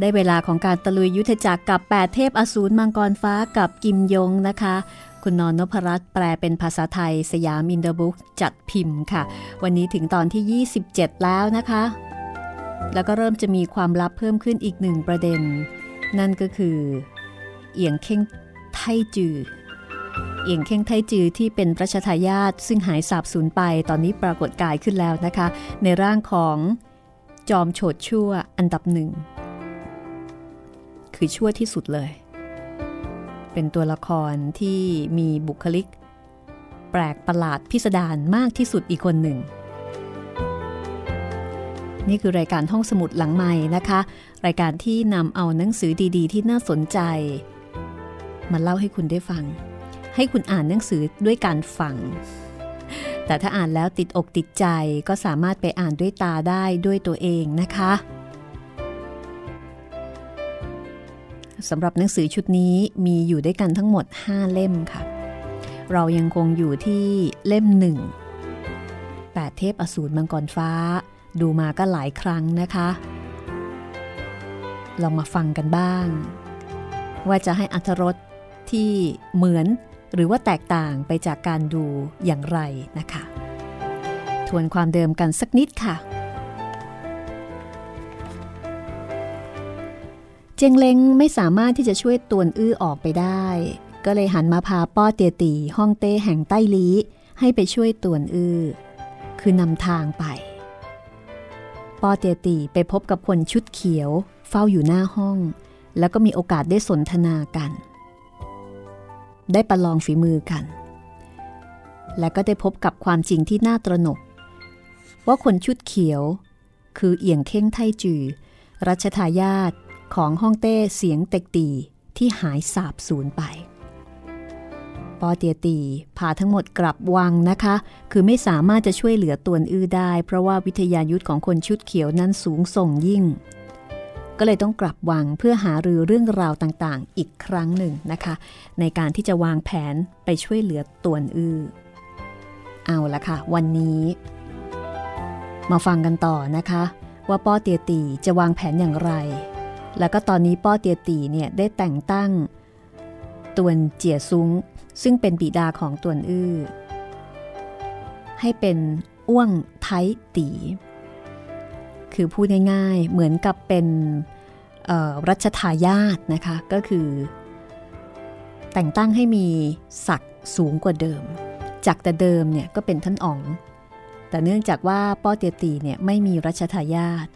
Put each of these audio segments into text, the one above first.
ได้เวลาของการตะลุยยุทธจักรกับ 8 เทพอสูรมังกรฟ้ากับกิมยงนะคะ คุณนอนนพรัตน์แปลเป็นภาษาไทย สยามอินเดอร์บุ๊กจัดพิมพ์ค่ะ วันนี้ถึงตอนที่ 27 แล้วนะคะ แล้วก็เริ่มจะมีความลับเพิ่มขึ้นอีกหนึ่งประเด็น นั่นก็คือ เอียงเข่งไทจือเอียงเข่งไทจือที่เป็นรัชทายาทซึ่งหายสาบสูญไปตอนนี้ปรากฏกายขึ้นแล้วนะคะ ในร่างของจอมโฉดชั่วอันดับหนึ่ง คือชั่วที่สุดเลย เป็นตัวละครที่มีบุคลิก แปลกประหลาดพิสดารมากที่สุดอีกคนหนึ่ง นี่คือรายการห้องสมุดหลังใหม่นะคะ รายการที่นำเอาหนังสือดีๆ ที่น่าสนใจ มาเล่าให้คุณได้ฟัง ให้คุณอ่านหนังสือด้วยการฟังแต่ถ้าอ่านแล้วติดอกติดใจก็สามารถไปอ่านด้วยตาได้ด้วยตัวเองนะคะ สำหรับหนังสือชุดนี้มีอยู่ด้วยกันทั้งหมด 5 เล่มค่ะ เรายังคงอยู่ที่เล่มหนึ่งแปดเทพอสูรมังกรฟ้า ดูมาก็หลายครั้งนะคะ ลองมาฟังกันบ้าง ว่าจะให้อัธรสที่เหมือนหรือว่าแตกต่างไปจากการดูอย่างไรนะคะ ทวนความเดิมกันสักนิดค่ะ เจงเล้งไม่สามารถที่จะช่วยตวนอื้อออกไปได้ ก็เลยหันมาพาป้อเตียตีห้องเต้แห่งใต้ลีให้ไปช่วยตวนอื้อ คือนำทางไป ป้อเตียตีไปพบกับคนชุดเขียว เฝ้าอยู่หน้าห้อง แล้วก็มีโอกาสได้สนทนากัน ได้ประลองฝีมือกัน และก็ได้พบกับความจริงที่น่าตระหนก ว่าคนชุดเขียว คือเอี่ยงเท่งไทจือรัชทายาท ของฮ่องเต้เสียงเต็กตีที่หายสาบสูญไป ปอเตียตีพาทั้งหมดกลับวังนะคะ คือไม่สามารถจะช่วยเหลือตวนอื้อได้ เพราะว่าวิทยายุทธของคนชุดเขียวนั้นสูงส่งยิ่ง ก็เลยต้องกลับวังเพื่อหารือเรื่องราวต่างๆ อีกครั้งหนึ่งนะคะ ในการที่จะวางแผนไปช่วยเหลือตวนอื้อ เอาละค่ะ วันนี้ มาฟังกันต่อนะคะ ว่าป้อเตียตีจะวางแผนอย่างไร แล้วก็ตอนนี้ป้อเตียตีเนี่ยได้แต่งตั้ง ตวนเจียซุงซึ่งเป็นบิดาของตวนอื้อ ให้เป็นอ้วงไทตี คือพูดง่ายๆเหมือนกับเป็นรัชทายาทนะคะ ก็คือ แต่งตั้งให้มีศักดิ์สูงกว่าเดิม จากแต่เดิมเนี่ยก็เป็นท่านอ๋อง แต่เนื่องจากว่าป้อเตียตีเนี่ยไม่มีรัชทายาท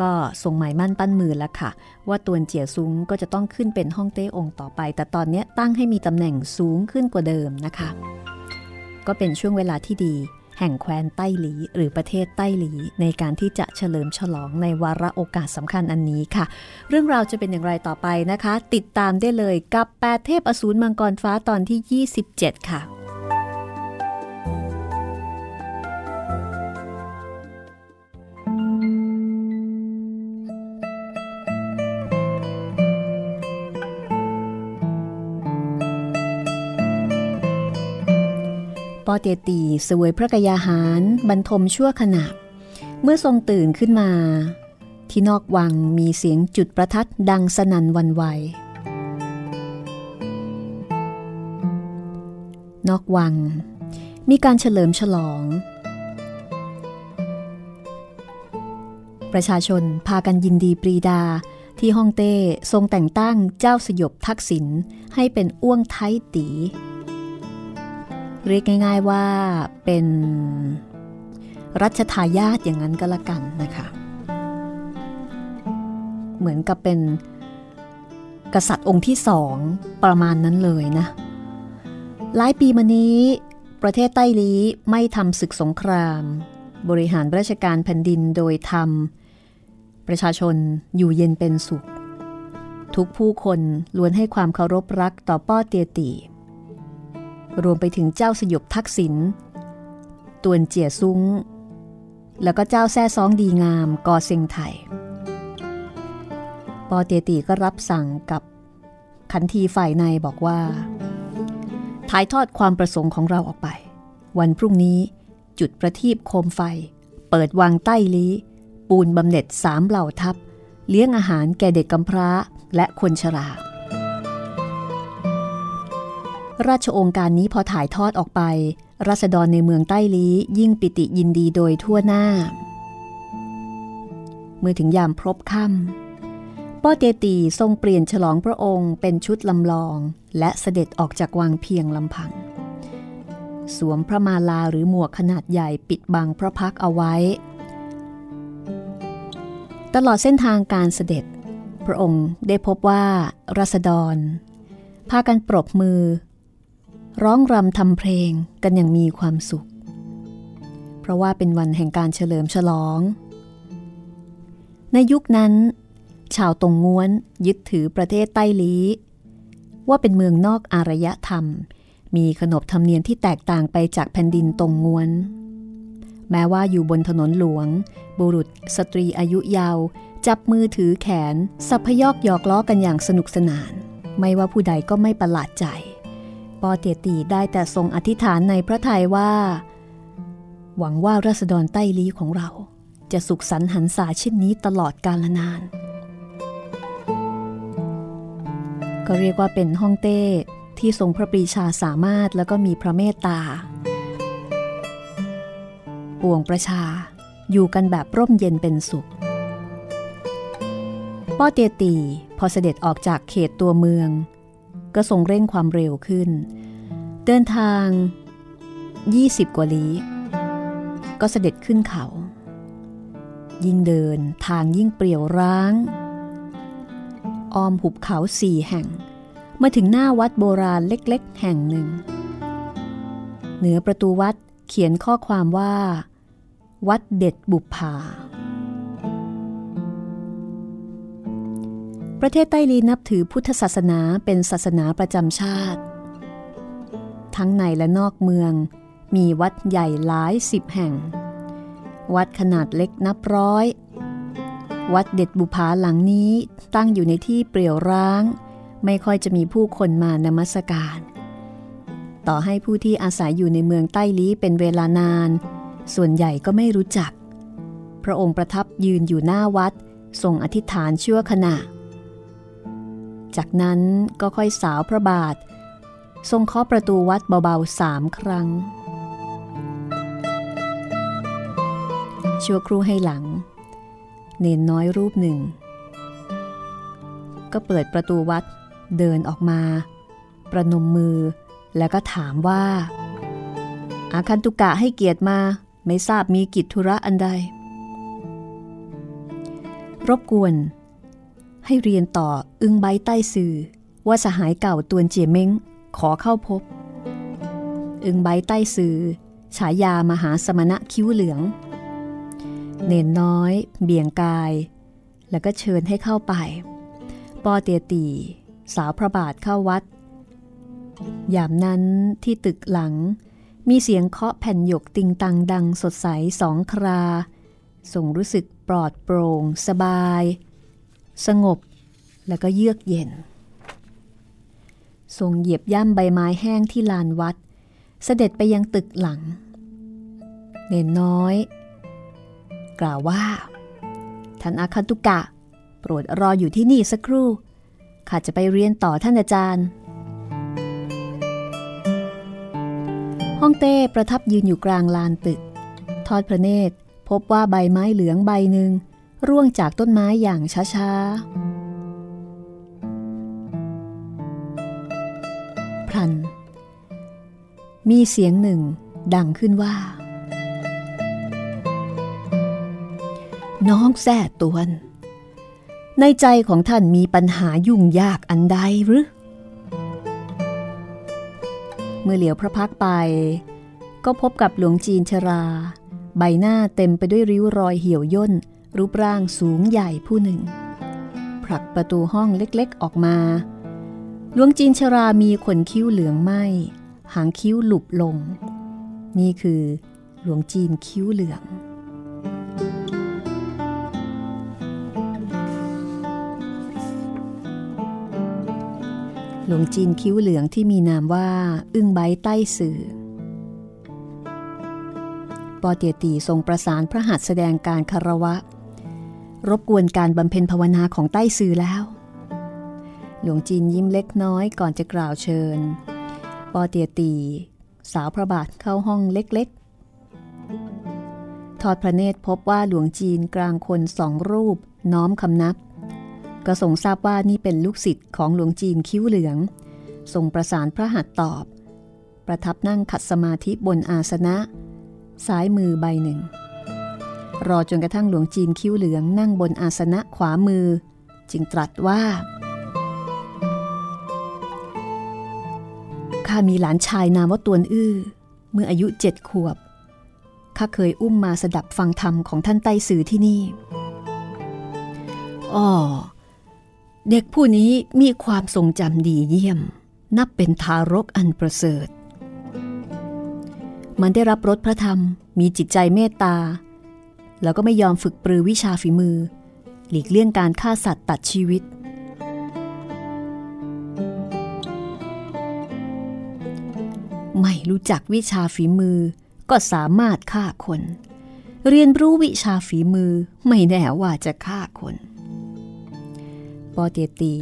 ก็ทรงหมายมั่นปั้นมือแล้วค่ะ ว่าตวนเจียซุ้งก็จะต้องขึ้นเป็นฮ่องเต้องต่อไป แต่ตอนนี้ตั้งให้มีตำแหน่งสูงขึ้นกว่าเดิมนะคะ ก็เป็นช่วงเวลาที่ดี แห่งแคว้นไต้หลี หรือประเทศไต้หลี ในการที่จะเฉลิมฉลองในวาระโอกาสสำคัญอันนี้ค่ะ เรื่องราวจะเป็นอย่างไรต่อไปนะคะ ติดตามได้เลยกับแปดเทพอสูรมังกรฟ้าตอนที่ 27 ค่ะ ปอเตียตีสวยพระกยาหารบรรทมชั่วขณะ เมื่อทรงตื่นขึ้นมา ที่นอกวังมีเสียงจุดประทัดดังสนั่นวันไหวนอกวัง มีการเฉลิมฉลอง ประชาชนพากันยินดีปรีดาที่ฮ่องเต้ทรงแต่งตั้งเจ้าสยบทักษิณให้เป็นอ้วงไทตี เรียกง่าย ๆว่าเป็นรัชทายาทอย่างนั้นก็แล้วกันนะคะ เหมือนกับเป็นกษัตริย์องค์ที่สองประมาณนั้นเลยนะ หลายปีมานี้ ประเทศไต้ลีไม่ทำศึกสงคราม บริหารราชการแผ่นดินโดยธรรม ประชาชนอยู่เย็นเป็นสุข ทุกผู้คนล้วนให้ความเคารพรักต่อป้อเตียตี รวมไปถึงเจ้าสยบทักษิณตวนเจียซุงแล้วก็เจ้าแซ่ซ้องดีงามกอเซิงไทยปอเตียตีก็รับสั่งกับขันทีฝ่ายในบอกว่า ถ่ายทอดความประสงค์ของเราออกไป วันพรุ่งนี้จุดประทีปโคมไฟ เปิดวางใต้ลี้ ปูนบำเหน็จสามเหล่าทัพ เลี้ยงอาหารแก่เด็กกำพร้าและคนชรา ราชองค์การนี้พอถ่ายทอดออกไปรัษฎรในเมืองใต้ลี้ยิ่งปิติยินดีโดยทั่วหน้า เมื่อถึงยามพรบค่ำป้อเตตีทรงเปลี่ยนฉลองพระองค์เป็นชุดลำลอง และเสด็จออกจากวังเพียงลำพัง สวมพระมาลาหรือหมวกขนาดใหญ่ปิดบังพระพักเอาไว้ ตลอดเส้นทางการเสด็จ พระองค์ได้พบว่ารัษฎรพากันปรบมือ ร้องรำทำเพลงกันอย่างมีความสุข เพราะว่าเป็นวันแห่งการเฉลิมฉลอง ในยุคนั้น ชาวตงง้วนยึดถือประเทศไต้ลีว่าเป็นเมืองนอกอารยธรรม มีขนบธรรมเนียมที่แตกต่างไปจากแผ่นดินตงง้วน แม้ว่าอยู่บนถนนหลวง บุรุษสตรีอายุยาว จับมือถือแขนสัพยอกหยอกล้อกันอย่างสนุกสนาน ไม่ว่าผู้ใดก็ไม่ประหลาดใจ ปอเตียตีได้แต่ทรงอธิษฐานในพระทัยว่า หวังว่ารัษฎรใต้ลี้ของเราจะสุขสันต์หันษาเช่นนี้ตลอดกาลนาน ก็เรียกว่าเป็นห้องเต้ที่ทรงพระปรีชาสามารถแล้วก็มีพระเมตตา ปวงประชาอยู่กันแบบร่มเย็นเป็นสุข ป้อเตียตีพอเสด็จออกจากเขตตัวเมือง ก็ทรงเร่งความเร็วขึ้น เดินทาง 20 กว่าลี้ ก็เสด็จขึ้นเขา ยิ่งเดินทางยิ่งเปรี่ยวร้างอ้อมหุบเขาสี่แห่ง มาถึงหน้าวัดโบราณเล็กๆ แห่งหนึ่ง เหนือประตูวัดเขียนข้อความว่า วัดเด็ดบุพา ประเทศไต้ลีนับถือพุทธศาสนาเป็นศาสนาประจำชาติ ทั้งในและนอกเมือง มีวัดใหญ่หลายสิบแห่ง วัดขนาดเล็กนับร้อย วัดเด็ดบุพาหลังนี้ตั้งอยู่ในที่เปรี่ยวร้าง ไม่ค่อยจะมีผู้คนมานมัสการ ต่อให้ผู้ที่อาศัยอยู่ในเมืองใต้ลี้เป็นเวลานาน ส่วนใหญ่ก็ไม่รู้จัก พระองค์ประทับยืนอยู่หน้าวัดทรงอธิษฐานชั่วขณะ จากนั้นก็ค่อยสาวพระบาท ทรงเคาะประตูวัดเบาๆสามครั้ง ชั่วครู่ให้หลัง เนนน้อยรูปหนึ่ง ก็เปิดประตูวัดเดินออกมา ประนมมือแล้วก็ถามว่า อาคันตุกะให้เกียรติมา ไม่ทราบมีกิจธุระอันใด รบกวน ให้เรียนต่ออึงใบใต้สื่อ ว่าสหายเก่าตวนเจียเม้งขอเข้าพบ อึงใบใต้สื่อ ฉายามหาสมณะคิ้วเหลือง เนนน้อย เบี่ยงกาย แล้วก็เชิญให้เข้าไป ปอเตียตี สาวพระบาทเข้าวัด ยามนั้นที่ตึกหลัง มีเสียงเคาะแผ่นหยกติงตังดังสดใสสองคราส่งรู้สึกปลอดโปร่ง สบาย สงบแล้วก็เยือกเย็น ทรงเหยียบย่ำใบไม้แห้งที่ลานวัด เสด็จไปยังตึกหลัง เนนน้อย กล่าวว่า ท่านอาคันตุกะ โปรดรออยู่ที่นี่สักครู่ ข้าจะไปเรียนต่อท่านอาจารย์ห้องเต้ประทับยืนอยู่กลางลานตึก ทอดพระเนตร พบว่าใบไม้เหลืองใบหนึ่ง ร่วงจากต้นไม้อย่างช้าๆ พลัน มีเสียงหนึ่งดังขึ้นว่า น้องแซ่ตวน ในใจของท่านมีปัญหายุ่งยากอันใดหรือ เมื่อเหลียวพระพักไป ก็พบกับหลวงจีนชรา ใบหน้าเต็มไปด้วยริ้วรอยเหี่ยวย่น รูปร่างสูงใหญ่ผู้หนึ่ง ผลักประตูห้องเล็กๆออกมาหลวงจีนชรามีขนคิ้วเหลืองไหมหางคิ้วหลุบลง นี่คือหลวงจีนคิ้วเหลือง หลวงจีนคิ้วเหลืองที่มีนามว่า อึ้งใบใต้สื่อปอเตียตีทรงประสานพระหัตถ์แสดงการคารวะ รบกวนการบำเพ็ญภาวนาของใต้สื่อแล้ว หลวงจีนยิ้มเล็กน้อยก่อนจะกล่าวเชิญ ปอเตียตี สาวพระบาทเข้าห้องเล็กๆ ทอดพระเนตรพบว่าหลวงจีนกลางคนสองรูป น้อมคำนับ ก็ทรงทราบว่านี่เป็นลูกศิษย์ของหลวงจีนคิ้วเหลืองทรงประสานพระหัตถ์ตอบ ประทับนั่งขัดสมาธิบนอาสนะ ซ้ายมือใบหนึ่ง รอจนกระทั่งหลวงจีนคิ้วเหลืองนั่งบนอาสนะขวามือ จึงตรัสว่า ข้ามีหลานชายนามว่าตวนอื้อ เมื่ออายุเจ็ดขวบ ข้าเคยอุ้มมาสดับฟังธรรมของท่านไต้สื่อที่นี่อ๋อเด็กผู้นี้มีความทรงจำดีเยี่ยม นับเป็นทารกอันประเสริฐ มันได้รับรสพระธรรม มีจิตใจเมตตา แล้วก็ไม่ยอมฝึกปรือวิชาฝีมือ หลีกเลี่ยงการฆ่าสัตว์ตัดชีวิต ไม่รู้จักวิชาฝีมือ ก็สามารถฆ่าคน เรียนรู้วิชาฝีมือไม่แน่ว่าจะฆ่าคนปอเตียตี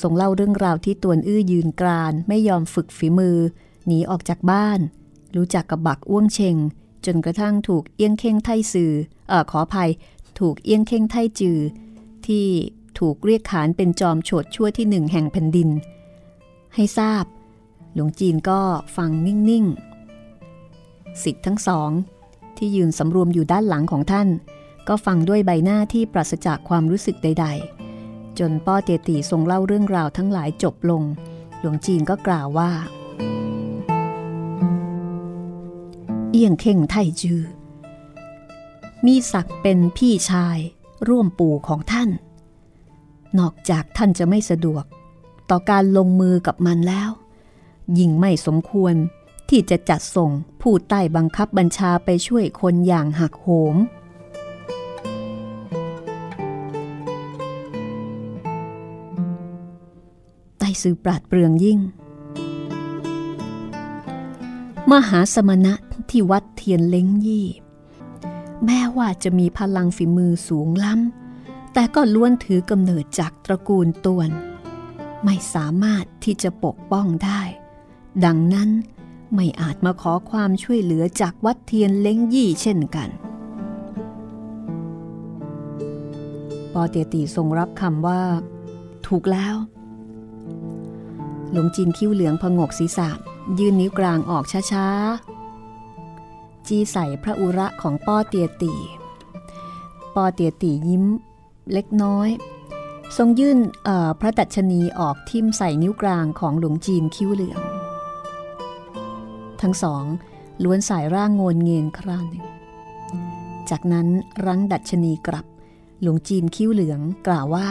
ส่งเล่าเรื่องราวที่ตวนอื้อยืนกราน ไม่ยอมฝึกฝีมือ หนีออกจากบ้าน รู้จักกับบักอ้วงเชง จนกระทั่งถูกเอี้ยงเข่งไทสื่อเออขออภัย ถูกเอี้ยงเข่งไทจือ ที่ถูกเรียกขานเป็นจอมโฉดชั่วที่หนึ่งแห่งแผ่นดิน ให้ทราบ หลวงจีนก็ฟังนิ่งๆสิทธิ์ทั้งสอง ที่ยืนสำรวมอยู่ด้านหลังของท่าน ก็ฟังด้วยใบหน้าที่ปราศจากความรู้สึกใด ๆ จนป้อเตตีทรงเล่าเรื่องราวทั้งหลายจบลง หลวงจีนก็กล่าวว่า เอียงเข่งไทจือ มีศักดิ์เป็นพี่ชายร่วมปู่ของท่าน นอกจากท่านจะไม่สะดวก ต่อการลงมือกับมันแล้ว ยิ่งไม่สมควรที่จะจัดส่งผู้ใต้บังคับบัญชาไปช่วยคนอย่างหักโหมไต้ซือปราดเปรืองยิ่ง มหาสมณะที่วัดเทียนเล้งยี่ แม้ว่าจะมีพลังฝีมือสูงล้ำ แต่ก็ล้วนถือกำเนิดจากตระกูลตวน ไม่สามารถที่จะปกป้องได้ ดังนั้นไม่อาจมาขอความช่วยเหลือจากวัดเทียนเล้งยี่เช่นกัน ปอเตียตีทรงรับคำว่า ถูกแล้ว หลวงจีนคิ้วเหลืองพงกศีรษะ ยื่นนิ้วกลางออกช้าๆ จีใส่พระอุระของป้อเตียตีปอเตียตียิ้มเล็กน้อย ทรงยื่นพระดัชนีออกทิ่มใส่นิ้วกลางของหลวงจีนคิ้วเหลือง ทั้งสองล้วนสายร่างโงนเงียนคราหนึ่ง จากนั้นรั้งดัชนีกลับ หลวงจีนคิ้วเหลืองกล่าวว่า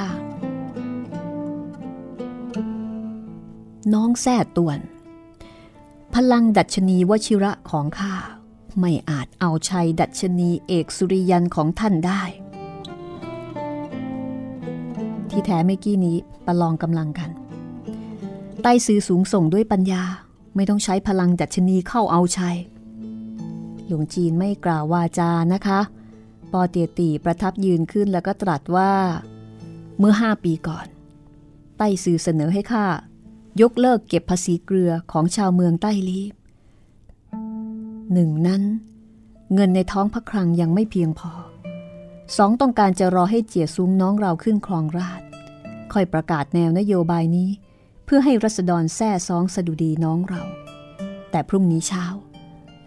น้องแซ่ตวน พลังดัชนีวชิระของข้าไม่อาจเอาชัยดัชนีเอกสุริยันของท่านได้ ที่แท้ไม่กี้นี้ประลองกำลังกัน ใต้ซื้อสูงส่งด้วยปัญญาไม่ต้องใช้พลังดัชนีเข้าเอาชัย หลวงจีนไม่กล่าววาจานะคะ ปอเตียตีประทับยืนขึ้นแล้วก็ตรัสว่า เมื่อห้าปีก่อน ใต้สื่อเสนอให้ข้า ยกเลิกเก็บภาษีเกลือของชาวเมืองใต้ลีหนึ่งนั้น เงินในท้องพระคลังยังไม่เพียงพอสองต้องการจะรอให้เจียซุ้มน้องเราขึ้นครองราชค่อยประกาศแนวนโยบายนี้ เพื่อให้รัษฎรแซ่ซองสดุดีน้องเรา แต่พรุ่งนี้เช้า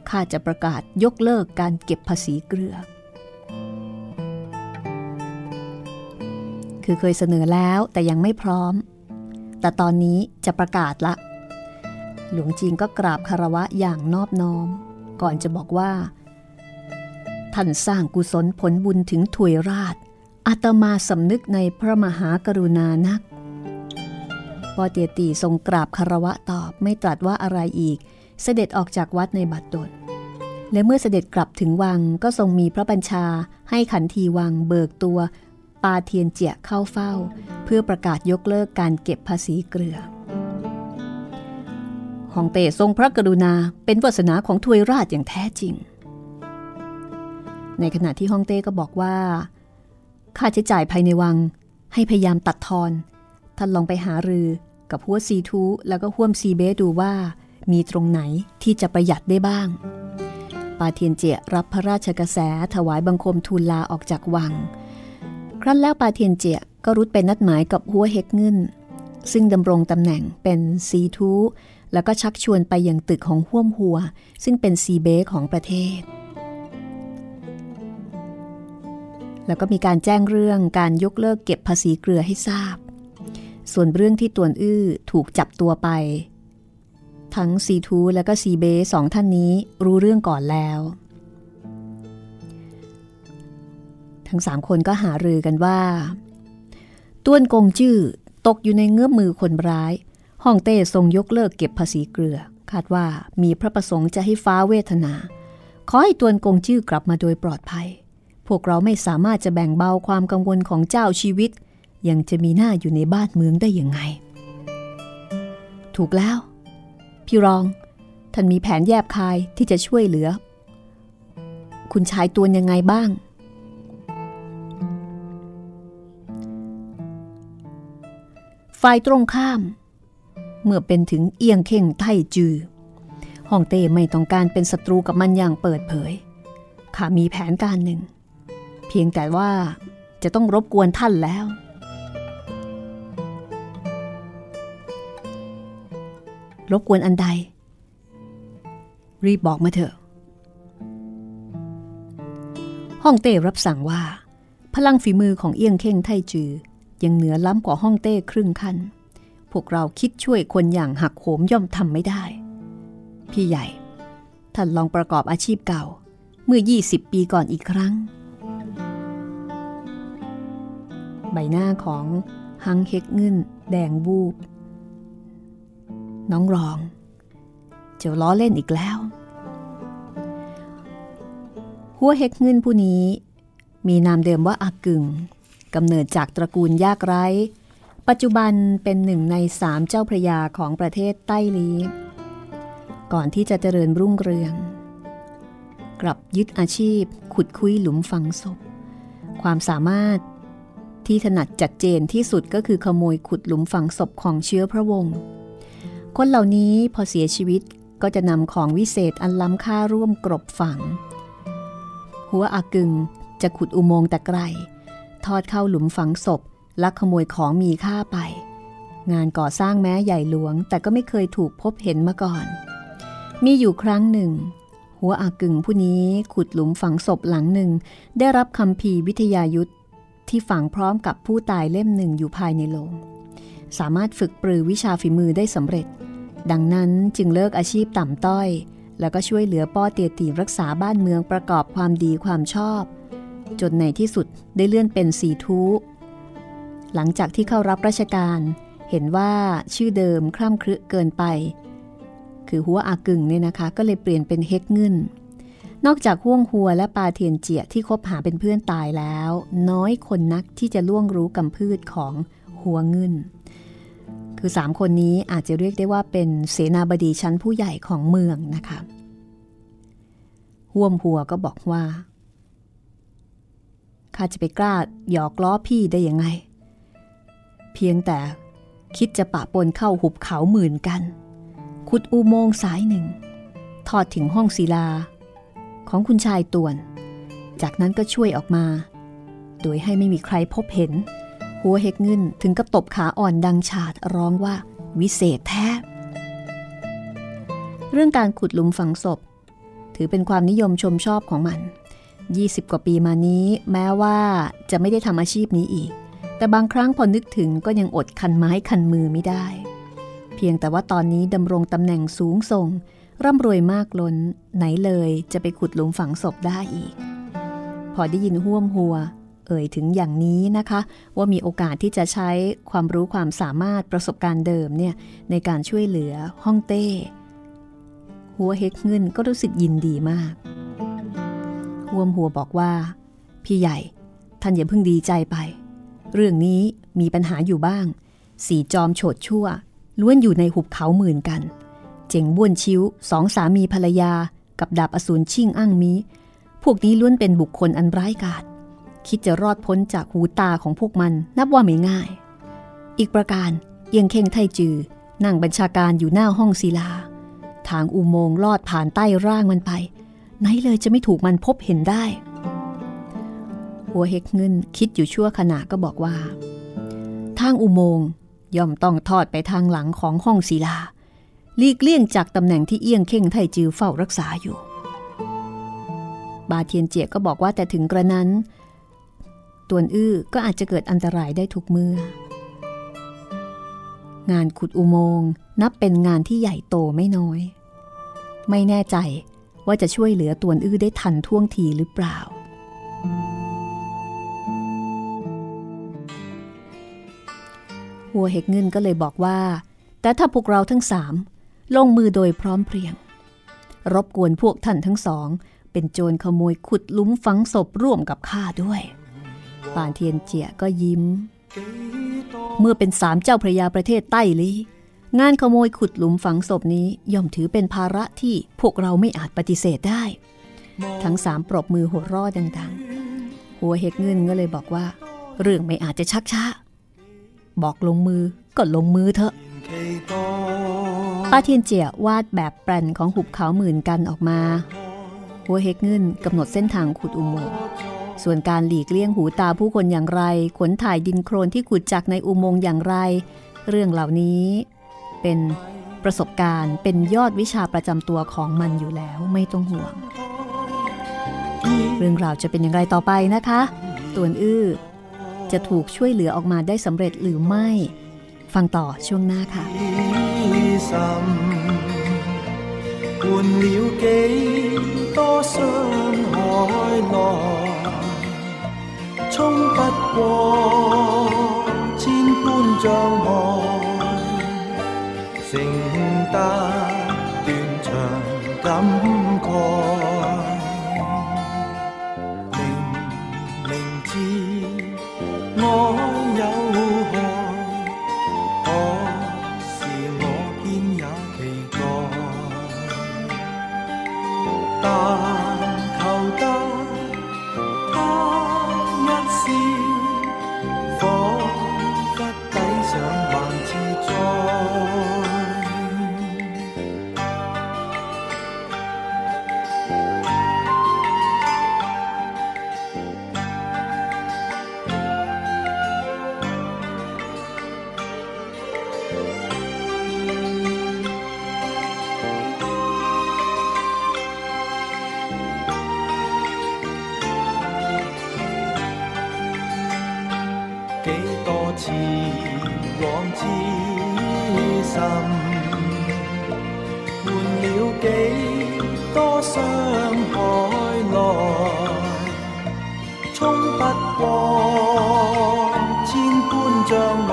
ข้าจะประกาศยกเลิกการเก็บภาษีเกลือ คือเคยเสนอแล้วแต่ยังไม่พร้อม แต่ตอนนี้จะประกาศละ หลวงจีนก็กราบคารวะอย่างนอบน้อม ก่อนจะบอกว่า ท่านสร้างกุศลผลบุญถึงถวยราชอาตมาสำนึกในพระมหากรุณานักพอเตียตีทรงกราบคารวะตอบไม่ตรัสว่าอะไรอีก เสด็จออกจากวัดในบัดดลและเมื่อเสด็จกลับถึงวังก็ทรงมีพระบัญชาให้ขันทีวังเบิกตัว ปาเทียนเจียเข้าเฝ้า เพื่อประกาศยกเลิกการเก็บภาษีเกลือฮองเต้ทรงพระกรุณาเป็นวาสนาของทวยราชอย่างแท้จริง ในขณะที่ฮ่องเต้ก็บอกว่า ค่าใช้จ่ายภายในวังให้พยายามตัดทอน ท่านลองไปหารือกับหัวซีทูแล้วก็ห่วมซีเบดูว่า มีตรงไหนที่จะประหยัดได้บ้าง ปาเทียนเจียรับพระราชกระแสถวายบังคมทูลลาออกจากวัง ครั้นแล้วปาเทียนเจียก็รุดไปนัดหมายกับหัวเฮกเงินซึ่งดำรงตำแหน่งเป็นซีทูแล้วก็ชักชวนไปยังตึกของห่วมหัว ซึ่งเป็นซีเบของประเทศ แล้วก็มีการแจ้งเรื่องการยกเลิกเก็บภาษีเกลือให้ทราบ ส่วนเรื่องที่ตวนอื้อถูกจับตัวไป ทั้งซีทูและก็ซีเบสองท่านนี้รู้เรื่องก่อนแล้ว ทั้งสามคนก็หารือกันว่า ต้วนกงจื้อตกอยู่ในเงื้อมมือคนร้าย ฮ่องเต้ทรงยกเลิกเก็บภาษีเกลือ คาดว่ามีพระประสงค์จะให้ฟ้าเวทนา ขอให้ตวนกงจื้อกลับมาโดยปลอดภัย พวกเราไม่สามารถจะแบ่งเบาความกังวลของเจ้าชีวิต ยังจะมีหน้าอยู่ในบ้านเมืองได้ยังไง ถูกแล้ว พี่รอง ท่านมีแผนแยบคายที่จะช่วยเหลือ คุณชายตวนยังไงบ้าง ฝ่ายตรงข้าม เมื่อเป็นถึงเอียงเข่งไทจือฮ่องเต้ไม่ต้องการเป็นศัตรูกับมันอย่างเปิดเผย ข้ามีแผนการหนึ่ง เพียงแต่ว่าจะต้องรบกวนท่านแล้ว รบกวนอันใด รีบบอกมาเถอะ ฮ่องเต้รับสั่งว่า พลังฝีมือของเอียงเข่งไทจือ ยังเหนือล้ำกว่าห้องเต้ครึ่งคัน พวกเราคิดช่วยคนอย่างหักโหมย่อมทำไม่ได้ พี่ใหญ่ ท่านลองประกอบอาชีพเก่า เมื่อ 20 ปีก่อนอีกครั้ง ใบหน้าของฮังเฮกเงินแดงบูบ น้องรอง เจ้าล้อเล่นอีกแล้ว หัวเฮกเงินผู้นี้มีนามเดิมว่าอากึ่ง กำเนิดจากตระกูลยากไร้ ปัจจุบันเป็นหนึ่งในสามเจ้าพระยาของประเทศใต้ลีก่อนที่จะเจริญรุ่งเรือง กลับยึดอาชีพ ขุดคุยหลุมฝังศพ ความสามารถที่ถนัดจัดเจนที่สุดก็คือขโมยขุดหลุมฝังศพของเชื้อพระวงศ์คนเหล่านี้พอเสียชีวิตก็จะนำของวิเศษอันล้ำค่าร่วมกรบฝัง หัวอากึงจะขุดอุโมงค์แต่ไกล ทอดเข้าหลุมฝังศพ ลักขโมยของมีค่าไป งานก่อสร้างแม้ใหญ่หลวง แต่ก็ไม่เคยถูกพบเห็นมาก่อน มีอยู่ครั้งหนึ่ง หัวอากึงผู้นี้ขุดหลุมฝังศพหลังหนึ่ง ได้รับคำพีวิทยายุทธที่ฝังพร้อมกับผู้ตายเล่มหนึ่งอยู่ภายในโลง สามารถฝึกปรือวิชาฝีมือได้สำเร็จ ดังนั้นจึงเลิกอาชีพต่ำต้อย แล้วก็ช่วยเหลือป้อเตียตีรักษาบ้านเมืองประกอบความดีความชอบ จนในที่สุดได้เลื่อนเป็นสีทูหลังจากที่เข้ารับราชการเห็นว่าชื่อเดิมคร่ำครึเกินไป คือหัวอากึ่งเนี่ยนะคะ ก็เลยเปลี่ยนเป็นเฮกเงินนอกจากห่วงหัวและปาเทียนเจียที่คบหาเป็นเพื่อนตายแล้ว น้อยคนนักที่จะล่วงรู้กำพืชของหัวเงิน คือสามคนนี้อาจจะเรียกได้ว่าเป็นเสนาบดีชั้นผู้ใหญ่ของเมืองนะคะห่วมหัวก็บอกว่า ข้าจะไปกล้าหยอกล้อพี่ได้ยังไง เพียงแต่คิดจะปะปนเข้าหุบเขาหมื่นกัน ขุดอุโมงค์สายหนึ่ง ทอดถึงห้องศิลา ของคุณชายต่วน จากนั้นก็ช่วยออกมา โดยให้ไม่มีใครพบเห็น หัวเฮกเงินถึงกับตบขาอ่อนดังฉาดร้องว่าวิเศษแท้ เรื่องการขุดหลุมฝังศพ ถือเป็นความนิยมชมชอบของมัน 20 กว่าปีมานี้ แม้ว่าจะไม่ได้ทำอาชีพนี้อีก แต่บางครั้งพอนึกถึงก็ยังอดคันไม้คันมือไม่ได้ เพียงแต่ว่าตอนนี้ดำรงตำแหน่งสูงส่ง ร่ำรวยมากล้น ไหนเลยจะไปขุดหลุมฝังศพได้อีก พอได้ยินห่วมหัว เอ่ยถึงอย่างนี้นะคะ ว่ามีโอกาสที่จะใช้ความรู้ความสามารถประสบการณ์เดิมเนี่ยในการช่วยเหลือห้องเต้ หัวเฮกเงินก็รู้สึกยินดีมาก ห่วมหัวบอกว่า พี่ใหญ่ ท่านอย่าเพิ่งดีใจไป เรื่องนี้มีปัญหาอยู่บ้าง สีจอมโฉดชั่ว ล้วนอยู่ในหุบเขาหมื่นกัน เจ๋งบ้วนชิ้วสองสามีภรรยา กับดาบอสูรชิ่งอ้างมี พวกนี้ล้วนเป็นบุคคลอันร้ายกาจคิดจะรอดพ้นจากหูตาของพวกมันนับว่าไม่ง่าย อีกประการเอียงเข่งไทจือ นั่งบัญชาการอยู่หน้าห้องศิลา ทางอุโมงค์ลอดผ่านใต้ร่างมันไป ไหนเลยจะไม่ถูกมันพบเห็นได้ หัวเฮกเงินคิดอยู่ชั่วขณะก็บอกว่า ทางอุโมงค์ย่อมต้องทอดไปทางหลังของห้องศิลาลีกเลี่ยงจากตำแหน่งที่เอียงเข่งไทจือเฝ้ารักษาอยู่ บาเทียนเจียก็บอกว่าแต่ถึงกระนั้น ตวนอื้อก็อาจจะเกิดอันตรายได้ทุกเมื่อ งานขุดอุโมงค์นับเป็นงานที่ใหญ่โตไม่น้อย ไม่แน่ใจ ว่าจะช่วยเหลือตวนอื้อได้ทันท่วงทีหรือเปล่าหัวเฮกเงินก็เลยบอกว่า แต่ถ้าพวกเราทั้งสามลงมือโดยพร้อมเพรียง รบกวนพวกท่านทั้งสอง เป็นโจรขโมยขุดลุมฝังศพร่วมกับข้าด้วยป่านเทียนเจียก็ยิ้ม เมื่อเป็นสามเจ้าพระยาประเทศใต้ลี งานขโมยขุดหลุมฝังศพนี้ย่อมถือเป็นภาระที่พวกเราไม่อาจปฏิเสธได้ ทั้งสามปรบมือหัวรอดดังๆ หัวเฮกเงินก็เลยบอกว่า เรื่องไม่อาจจะชักช้า บอกลงมือก็ลงมือเถอะป้าเทียนเจียวาดแบบแปลนของหุบเขาหมื่นกันออกมา หัวเฮกเงินกำหนดเส้นทางขุดอุโมงค์ส่วนการหลีกเลี่ยงหูตาผู้คนอย่างไร ขนถ่ายดินโครนที่ขุดจากในอุโมงค์อย่างไร เรื่องเหล่านี้ เป็นประสบการณ์ เป็นยอดวิชาประจำตัวของมันอยู่แล้วไม่ต้องห่วง เรื่องราวจะเป็นอย่างไรต่อไปนะคะ ตัวนอื้อ จะ จะถูกช่วยเหลือออกมาได้สำเร็จหรือไม่ ฟังต่อช่วงหน้าค่ะ 换了几多伤海浪，冲不过千般障碍， 剩得断肠感慨。痴往自神，换了几多伤害来，冲不过千般障碍。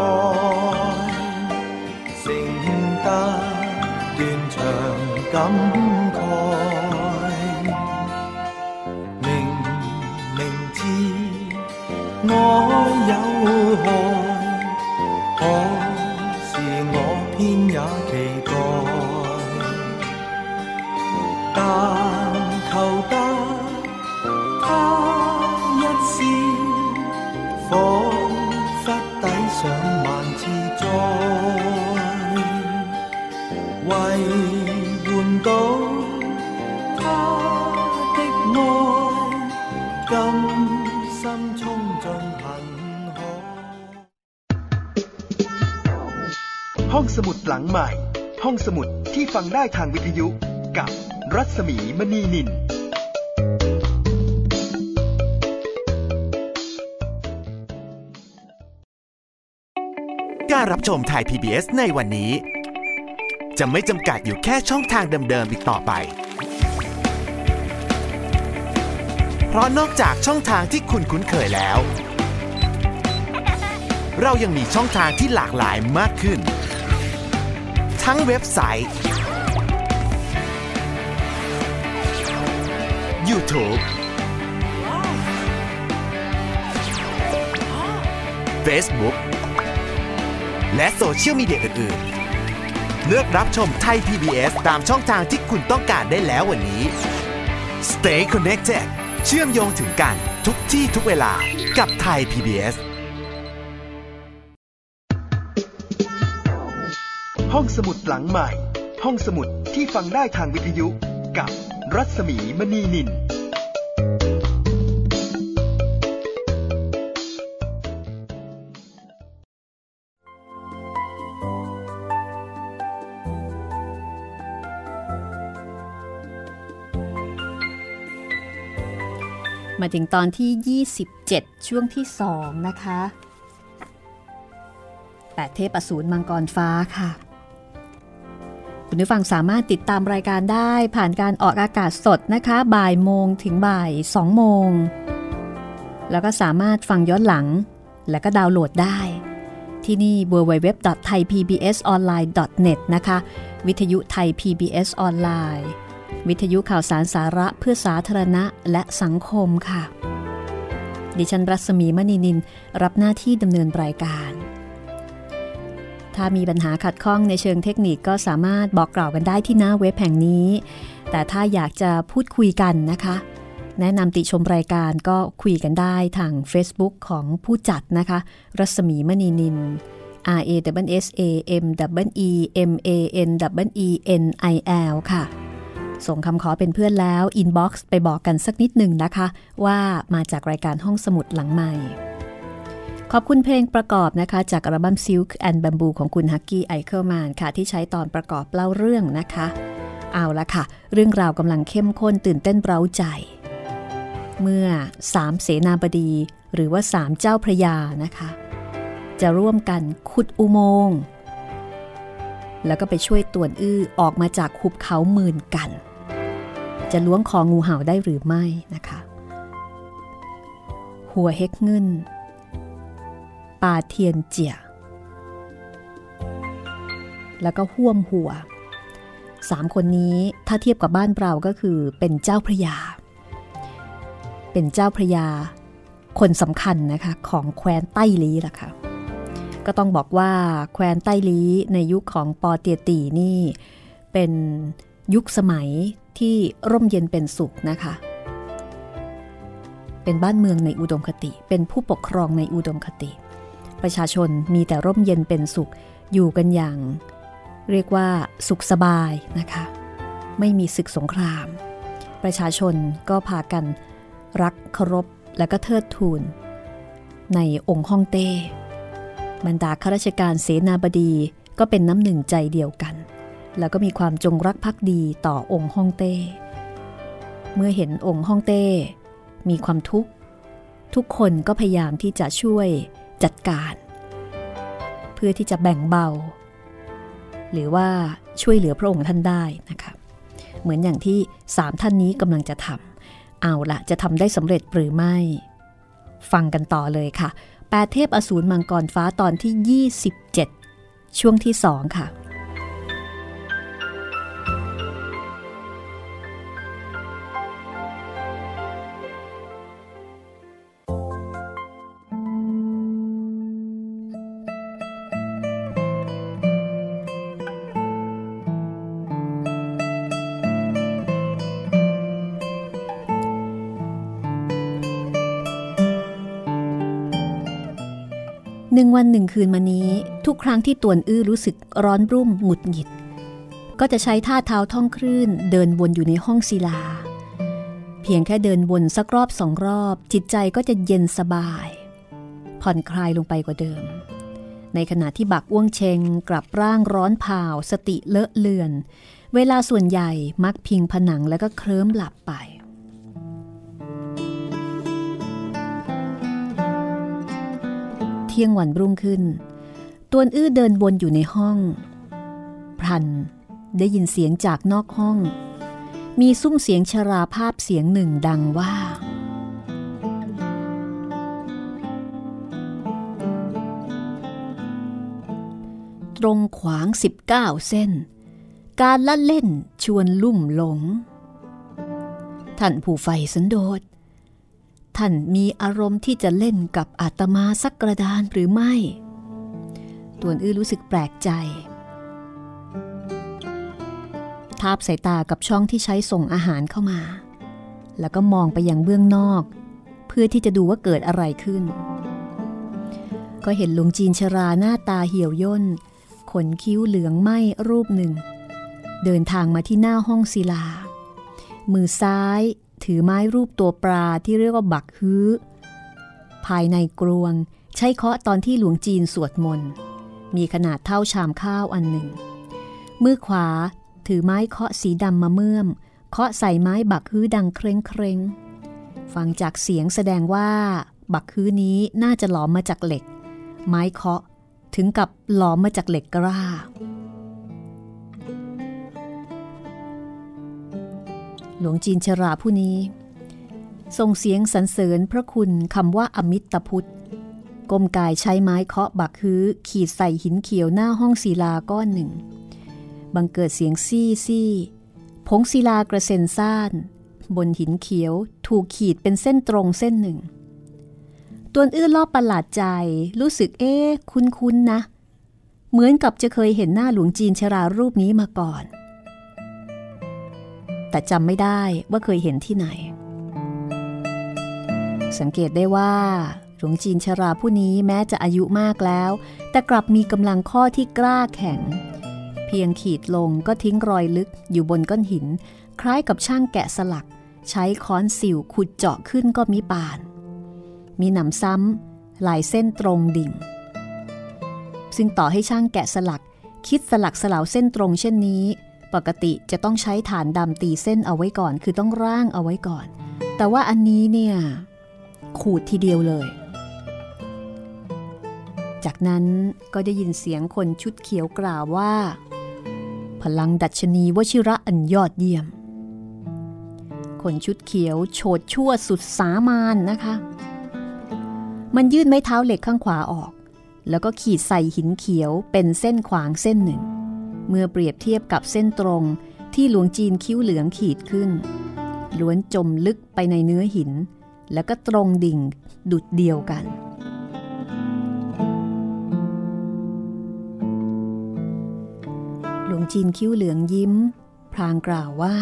ได้ทางวิทยุกับรัศมีมณีนิน การรับชมไทย PBS ในวันนี้ จะไม่จำกัดอยู่แค่ช่องทางเดิมๆอีกต่อไป เพราะนอกจากช่องทางที่คุณคุ้นเคยแล้ว เรายังมีช่องทางที่หลากหลายมากขึ้น ทั้งเว็บไซต์ YouTube Facebook และโซเชียลมีเดียอื่น ๆ เลือกรับชมไทย PBS ตามช่องทางที่คุณต้องการได้แล้ววันนี้ Stay connected เชื่อมโยงถึงกันทุกที่ทุกเวลากับไทย PBS ห้องสมุดหลังใหม่ ห้องสมุดที่ฟังได้ทางวิทยุกับ รัศมีมณีนินมาถึงตอนที่ 27 ช่วงที่ 2 นะคะแปดเทพอสูรมังกรฟ้าค่ะ คุณผู้ฟังสามารถติดตามรายการได้ผ่านการออกอากาศสดนะคะ บ่ายโมงถึงบ่าย2โมง แล้วก็สามารถฟังย้อนหลัง และก็ดาวน์โหลดได้ ที่นี่ www.thaipbsonline.net นะคะ วิทยุไทย PBS ออนไลน์วิทยุข่าวสารสาระเพื่อสาธารณะและสังคมค่ะ ดิฉันรัศมีมณีนิล รับหน้าที่ดำเนินรายการ ถ้ามีปัญหาขัดข้องในเชิงเทคนิคก็สามารถบอกกล่าวกันได้ที่หน้าเว็บแห่งนี้ แต่ถ้าอยากจะพูดคุยกันนะคะ แนะนำติชมรายการก็คุยกันได้ทาง Facebook ของผู้จัดนะคะ รัศมีมณีนิน R A W S A M W E M A N W E N I L ค่ะ ส่งคำขอเป็นเพื่อนแล้ว inbox ไปบอกกันสักนิดหนึ่งนะคะ ว่ามาจากรายการห้องสมุดหลังใหม่ ขอบคุณเพลงประกอบนะคะ จากอัลบั้ม Silk and Bamboo ของคุณฮักกี้ไอเคิลแมนค่ะ ที่ใช้ตอนประกอบเล่าเรื่องนะคะ เอาละค่ะ เรื่องราวกำลังเข้มข้นตื่นเต้นเร้าใจ เมื่อสามเสนาบดี หรือว่าสามเจ้าพระยานะคะ จะร่วมกันขุดอุโมงค์แล้วก็ไปช่วยตวนอื้อออกมาจากหุบเขาหมื่นกัน จะล้วงคองูเห่าได้หรือไม่นะคะ หัวเฮกเงิน ปาเทียนเจีย แล้วก็ห่วมหัวสามคนนี้ถ้าเทียบกับบ้านเราก็คือเป็นเจ้าพระยา เป็นเจ้าพระยา คนสำคัญนะคะของแคว้นใต้ลีล่ะค่ะก็ต้องบอกว่าแคว้นใต้ลีในยุคของปอเตียตีนี่ เป็นยุคสมัยที่ร่มเย็นเป็นสุขนะคะ เป็นบ้านเมืองในอุดมคติ เป็นผู้ปกครองในอุดมคติ ประชาชนมีแต่ร่มเย็นเป็นสุขอยู่กันอย่าง เรียกว่าสุขสบายนะคะ ไม่มีศึกสงคราม ประชาชนก็พากันรักเคารพและก็เทิดทูน ในองค์ฮ่องเต้บรรดาข้าราชการเสนาบดีก็เป็นน้ำหนึ่งใจเดียวกัน แล้วก็มีความจงรักภักดีต่อองค์ฮ่องเต้ เมื่อเห็นองค์ฮ่องเต้ มีความทุกข์ ทุกคนก็พยายามที่จะช่วย จัดการ เพื่อที่จะแบ่งเบา หรือว่าช่วยเหลือพระองค์ท่านได้นะคะเหมือนอย่างที่สามท่านนี้กำลังจะทำเอาละจะทำได้สำเร็จหรือไม่ ฟังกันต่อเลยค่ะแปดเทพอสูรมังกรฟ้าตอนที่ 27 ช่วงที่สองค่ะ วันหนึ่งคืนมานี้ ทุกครั้งที่ตวนอื้อรู้สึกร้อนรุ่มหงุดหงิด ก็จะใช้ท่าเท้าท่องคลื่น เดินวนอยู่ในห้องศิลา เพียงแค่เดินวนสักรอบสองรอบ จิตใจก็จะเย็นสบาย ผ่อนคลายลงไปกว่าเดิม ในขณะที่บักอ้วงเชงกลับร่างร้อนเผาสติเลอะเลือน เวลาส่วนใหญ่มักพิงผนังแล้วก็เคลิ้มหลับไป เที่ยงวันรุ่งขึ้น ตวนอื้อเดินวนอยู่ในห้อง พรันได้ยินเสียงจากนอกห้อง มีซุ้มเสียงชราภาพเสียงหนึ่งดังว่า ตรงขวาง 19 เส้น การละเล่นชวนลุ่มหลง ท่านผู้ไฟสันโดษ ท่านมีอารมณ์ที่จะเล่นกับอาตมาสักกระดานหรือไม่ ตวนอื้อรู้สึกแปลกใจ ทาบสายตากับช่องที่ใช้ส่งอาหารเข้ามา แล้วก็มองไปยังเบื้องนอก เพื่อที่จะดูว่าเกิดอะไรขึ้น ก็เห็นหลวงจีนชราหน้าตาเหี่ยวย่น ขนคิ้วเหลืองไหมรูปหนึ่ง เดินทางมาที่หน้าห้องศิลา มือซ้าย ถือไม้รูปตัวปลาที่เรียกว่าบักฮื้อ ภายในกรวงใช้เคาะตอนที่หลวงจีนสวดมนต์ มีขนาดเท่าชามข้าวอันหนึ่ง มือขวาถือไม้เคาะสีดำมาเมื่อม เคาะใส่ไม้บักฮื้อดังเคร่งเคร่งฟังจากเสียงแสดงว่า บักฮื้อนี้น่าจะหลอมมาจากเหล็ก ไม้เคาะถึงกับหลอมมาจากเหล็กกล้า หลวงจีนชราผู้นี้ ส่งเสียงสรรเสริญพระคุณคำว่าอมิตรพุทธกมกายใช้ไม้เคาะบักฮื้อ ขีดใส่หินเขียวหน้าห้องศิลาก้อนหนึ่ง บังเกิดเสียงซี่ซี่ผงศิลากระเซ็นซ่าน บนหินเขียวถูกขีดเป็นเส้นตรงเส้นหนึ่งตัวอื้อลอบประหลาดใจ รู้สึกเอ๊คุ้นๆนะเหมือนกับจะเคยเห็นหน้าหลวงจีนชรารูปนี้มาก่อน แต่จำไม่ได้ว่าเคยเห็นที่ไหน สังเกตได้ว่าหลวงจีนชราผู้นี้แม้จะอายุมากแล้ว แต่กลับมีกำลังข้อที่กล้าแข็ง เพียงขีดลงก็ทิ้งรอยลึกอยู่บนก้อนหิน คล้ายกับช่างแกะสลัก ใช้ค้อนสิวขุดเจาะขึ้นก็มีปาน มีหนำซ้ำลายเส้นตรงดิ่ง ซึ่งต่อให้ช่างแกะสลัก คิดสลักสลาวเส้นตรงเช่นนี้ ปกติจะต้องใช้ฐานดำตีเส้นเอาไว้ก่อน คือต้องร่างเอาไว้ก่อน แต่ว่าอันนี้เนี่ยขูดทีเดียวเลย จากนั้นก็ได้ยินเสียงคนชุดเขียวกล่าวว่า พลังดัชนีวชิระอันยอดเยี่ยม คนชุดเขียวโฉดชั่วสุดสามานนะคะ มันยื่นไม้เท้าเหล็กข้างขวาออก แล้วก็ขีดใส่หินเขียวเป็นเส้นขวางเส้นหนึ่ง เมื่อเปรียบเทียบกับเส้นตรงที่หลวงจีนคิ้วเหลืองขีดขึ้น ล้วนจมลึกไปในเนื้อหิน แล้วก็ตรงดิ่งดุดเดียวกัน หลวงจีนคิ้วเหลืองยิ้ม พรางกล่าวว่า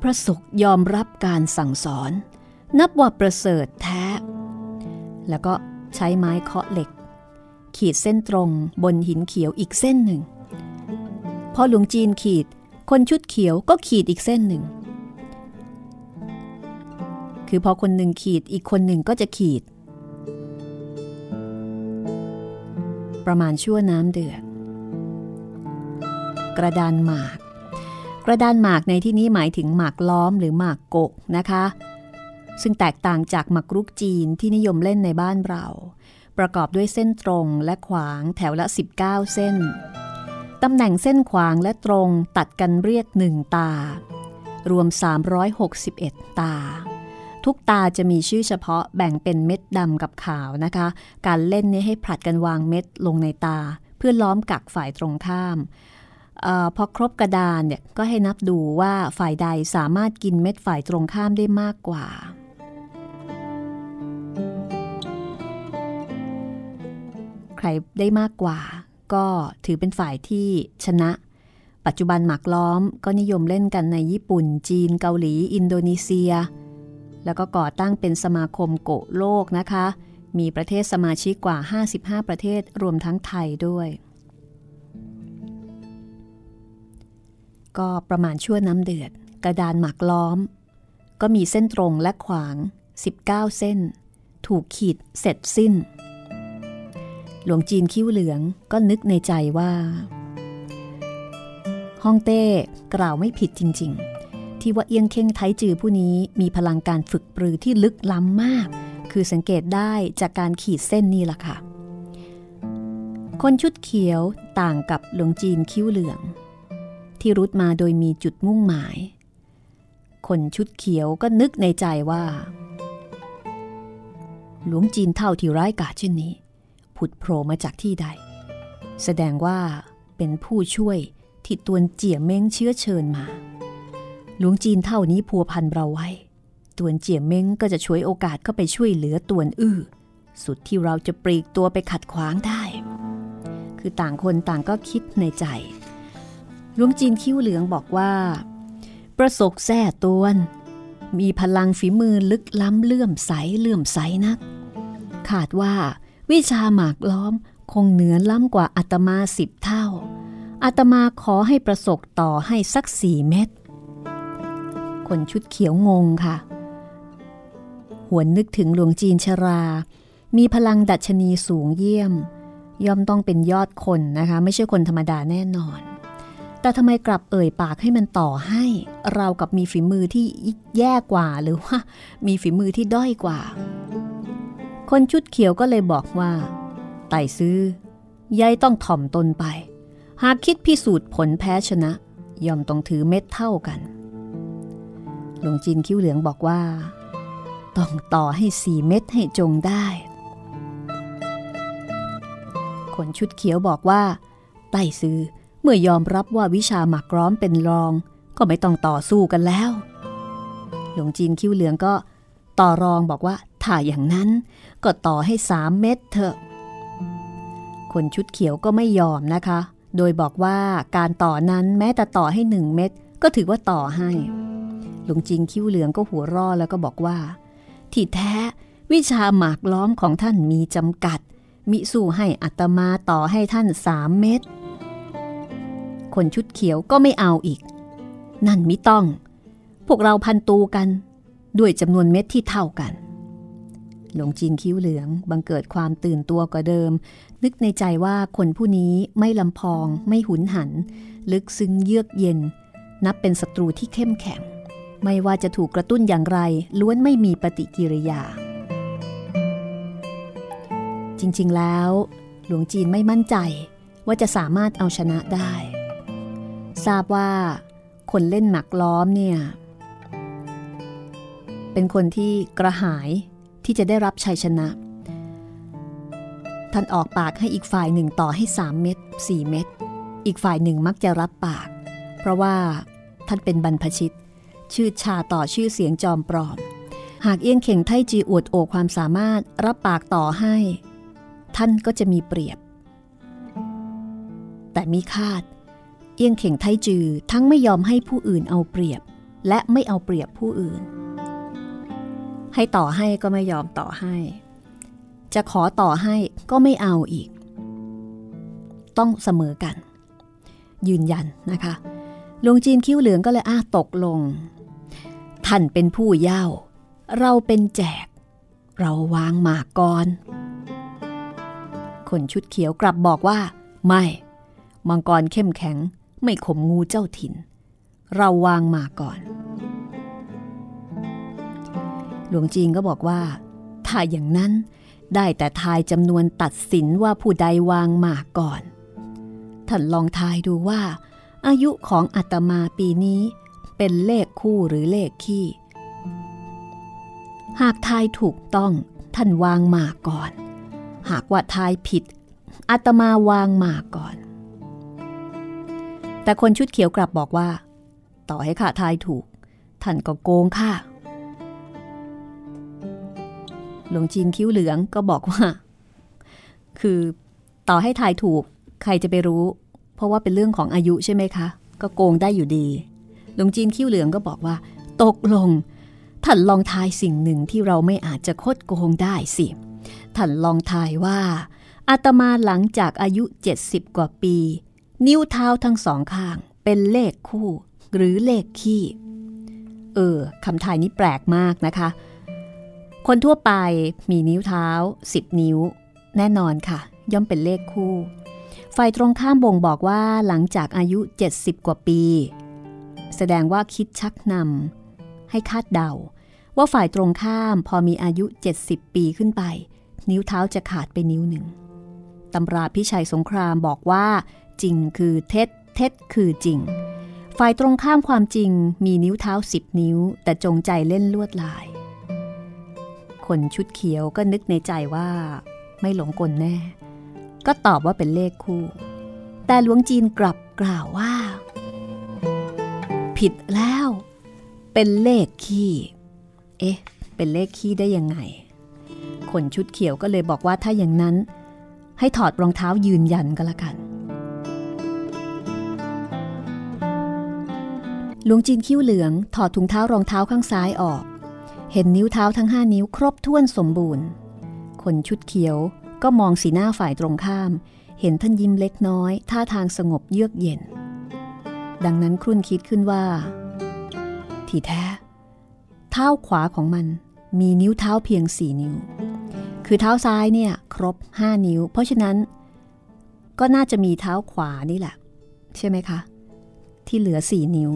พระศกยอมรับการสั่งสอน นับว่าประเสริฐแท้ แล้วก็ใช้ไม้เคาะเหล็ก ขีดเส้นตรงบนหินเขียวอีกเส้นหนึ่ง พอหลวงจีนขีด คนชุดเขียวก็ขีดอีกเส้นหนึ่ง คือพอคนหนึ่งขีดอีกคนหนึ่งก็จะขีด ประมาณชั่วน้ำเดือด กระดานหมาก กระดานหมากในที่นี้หมายถึงหมากล้อมหรือหมากกกนะคะ ซึ่งแตกต่างจากหมากรุกจีนที่นิยมเล่นในบ้านเรา ประกอบด้วยเส้นตรงและขวางแถวละ 19 เส้น ตำแหน่งเส้นขวางและตรงตัดกันเรียกหนึ่งตา รวม 361 ตา ทุกตาจะมีชื่อเฉพาะแบ่งเป็นเม็ดดำกับขาวนะคะ การเล่นนี้ให้ผลัดกันวางเม็ดลงในตา เพื่อล้อมกักฝ่ายตรงข้ามออพอครบกระดานเนี่ยก็ให้นับดูว่าฝ่ายใดสามารถกินเม็ดฝ่ายตรงข้ามได้มากกว่า ใครได้มากกว่า ก็ถือเป็นฝ่ายที่ชนะ ปัจจุบันหมากล้อมก็นิยมเล่นกันในญี่ปุ่น จีน เกาหลี อินโดนีเซีย แล้วก็ก่อตั้งเป็นสมาคมโกะโลกนะคะ มีประเทศสมาชิกกว่า 55 ประเทศรวมทั้งไทยด้วย ก็ประมาณชั่วน้ำเดือด กระดานหมากล้อม ก็มีเส้นตรงและขวาง 19 เส้น ถูกขีดเสร็จสิ้น หลวงจีนคิ้วเหลืองก็นึกในใจว่าฮ่องเต้กล่าวไม่ผิดจริง ๆ ที่ว่าเอียงเข่งไทจือผู้นี้มีพลังการฝึกปรือที่ลึกล้ำมาก คือสังเกตได้จากการขีดเส้นนี่แหละค่ะ คนชุดเขียวต่างกับหลวงจีนคิ้วเหลือง ที่รุดมาโดยมีจุดมุ่งหมาย คนชุดเขียวก็นึกในใจว่า หลวงจีนเท่าที่ร้ายกาจเช่นนี้ ผุดโผล่มาจากที่ใด แสดงว่าเป็นผู้ช่วยที่ตวนเจี๋ยเม้งเชื้อเชิญมา หลวงจีนเท่านี้พัวพันเราไว้ ตวนเจี๋ยเม้งก็จะช่วยโอกาสเข้าไปช่วยเหลือตวนอื้อ สุดที่เราจะปลีกตัวไปขัดขวางได้ คือต่างคนต่างก็คิดในใจ หลวงจีนคิ้วเหลืองบอกว่า ประสกแท้ตวนมีพลังฝีมือลึกล้ำเลื่อมใสเลื่อมใสนัก ขาดว่า วิชาหมากล้อมคงเหนือล้ำกว่าอาตมาสิบเท่าอาตมาขอให้ประสกต่อให้สักสี่เม็ดคนชุดเขียวงงค่ะ หวนนึกถึงหลวงจีนชรา มีพลังดัชนีสูงเยี่ยม ย่อมต้องเป็นยอดคนนะคะ ไม่ใช่คนธรรมดาแน่นอน แต่ทำไมกลับเอ่ยปากให้มันต่อให้ เรากับมีฝีมือที่แย่กว่าหรือว่า มีฝีมือที่ด้อยกว่า คนชุดเขียวก็เลยบอกว่า ไต่ซื้อยายต้องถ่อมตนไป หากคิดพิสูจน์ผลแพ้ชนะ ย่อมต้องถือเม็ดเท่ากัน หลวงจีนคิ้วเหลืองบอกว่า ต้องต่อให้สี่เม็ดให้จงได้ คนชุดเขียวบอกว่า ไต่ซื้อเมื่อยอมรับว่าวิชาหมักร้อมเป็นรอง ก็ไม่ต้องต่อสู้กันแล้ว หลวงจีนคิ้วเหลืองก็ต่อรองบอกว่าถ้าอย่างนั้น ก็ต่อให้สามเม็ดเถอะ คนชุดเขียวก็ไม่ยอมนะคะ โดยบอกว่าการต่อนั้นแม้แต่ต่อให้หนึ่งเม็ดก็ถือว่าต่อให้ หลวงจีนคิ้วเหลืองก็หัวร่อแล้วก็บอกว่า ที่แท้วิชาหมากล้อมของท่านมีจำกัด มิสู้ให้อัตมาต่อให้ท่านสามเม็ด คนชุดเขียวก็ไม่เอาอีก นั่นมิต้อง พวกเราพันตูกัน ด้วยจำนวนเม็ดที่เท่ากัน หลวงจีนคิ้วเหลือง บังเกิดความตื่นตัวกว่าเดิม นึกในใจว่าคนผู้นี้ไม่ลำพอง ไม่หุนหัน ลึกซึ้งเยือกเย็น นับเป็นศัตรูที่เข้มแข็ง ไม่ว่าจะถูกกระตุ้นอย่างไร ล้วนไม่มีปฏิกิริยา จริงๆแล้ว หลวงจีนไม่มั่นใจว่าจะสามารถเอาชนะได้ ทราบว่า คนเล่นหมักล้อมเนี่ยเป็นคนที่กระหาย ที่จะได้รับชัยชนะ ท่านออกปากให้อีกฝ่ายหนึ่งต่อให้ 3 เม็ด4 เม็ดอีกฝ่ายหนึ่งมักจะรับปาก เพราะว่าท่านเป็นบรรพชิต ชื่อชาต่อชื่อเสียงจอมปลอม หากเอี้ยงเข่งไทจีอวดโอความสามารถรับปากต่อให้ ท่านก็จะมีเปรียบ แต่มีคาด เอี้ยงเข่งไทจือทั้งไม่ยอมให้ผู้อื่นเอาเปรียบ และไม่เอาเปรียบผู้อื่น ให้ต่อให้ก็ไม่ยอมต่อให้ จะขอต่อให้ก็ไม่เอาอีก ต้องเสมอกัน ยืนยันนะคะหลวงจีนคิ้วเหลืองก็เลยอ้าตกลง ท่านเป็นผู้เย่า เราเป็นแจก เราวางหมากก่อน คนชุดเขียวกลับบอกว่า ไม่ มังกรเข้มแข็ง ไม่ข่มงูเจ้าถิ่น เราวางหมากก่อน หลวงจีนก็บอกว่า ถ้าอย่างนั้นได้แต่ทายจำนวนตัดสินว่าผู้ใดวางหมากก่อน ท่านลองทายดูว่า อายุของอาตมาปีนี้เป็นเลขคู่หรือเลขคี่ หากทายถูกต้องท่านวางหมากก่อน หากว่าทายผิดอาตมาวางหมากก่อน แต่คนชุดเขียวกลับบอกว่า ต่อให้ข้าทายถูก ท่านก็โกงข้า หลวงจีนคิ้วเหลืองก็บอกว่า คือต่อให้ทายถูกใครจะไปรู้ เพราะว่าเป็นเรื่องของอายุใช่ไหมคะ ก็โกงได้อยู่ดี หลวงจีนคิ้วเหลืองก็บอกว่า ตกลงท่านลองทายสิ่งหนึ่งที่เราไม่อาจจะคดโกงได้สิท่านลองทายว่าอาตมาหลังจากอายุ 70 กว่าปี นิ้วเท้าทั้งสองข้าง เป็นเลขคู่ หรือเลขคี่ เออคำทายนี้แปลกมากนะคะ คนทั่วไปมีนิ้วเท้า 10 นิ้ว แน่นอนค่ะ ย่อมเป็นเลขคู่ฝ่ายตรงข้ามบ่งบอกว่าหลังจากอายุ 70 กว่าปี แสดงว่าคิดชักนำให้คาดเดา ว่าฝ่ายตรงข้ามพอมีอายุ 70 ปีขึ้นไป นิ้วเท้าจะขาดไปนิ้วหนึ่งตำราพิชัยสงครามบอกว่า จริงคือเท็จ เท็จคือจริง ฝ่ายตรงข้ามความจริงมีนิ้วเท้า 10 นิ้ว แต่จงใจเล่นลวดลาย คนชุดเขียวก็นึกในใจว่า ไม่หลงกลแน่ ก็ตอบว่าเป็นเลขคู่ แต่หลวงจีนกลับกล่าวว่า ผิดแล้ว เป็นเลขขี้ เอ๊ะ เป็นเลขขี้ได้ยังไง คนชุดเขียวก็เลยบอกว่าถ้าอย่างนั้น ให้ถอดรองเท้ายืนยันก็แล้วกันหลวงจีนคิ้วเหลืองถอดถุงเท้ารองเท้าข้างซ้ายออก เห็นนิ้วเท้าทั้งห้านิ้วครบถ้วนสมบูรณ์ คนชุดเขียวก็มองสีหน้าฝ่ายตรงข้าม เห็นท่านยิ้มเล็กน้อย ท่าทางสงบเยือกเย็น ดังนั้นครุ่นคิดขึ้นว่า ที่แท้ เท้าขวาของมันมีนิ้วเท้าเพียงสี่นิ้ว คือเท้าซ้ายเนี่ยครบห้านิ้ว เพราะฉะนั้น ก็น่าจะมีเท้าขวานี่แหละ ใช่ไหมคะ ที่เหลือสี่นิ้ว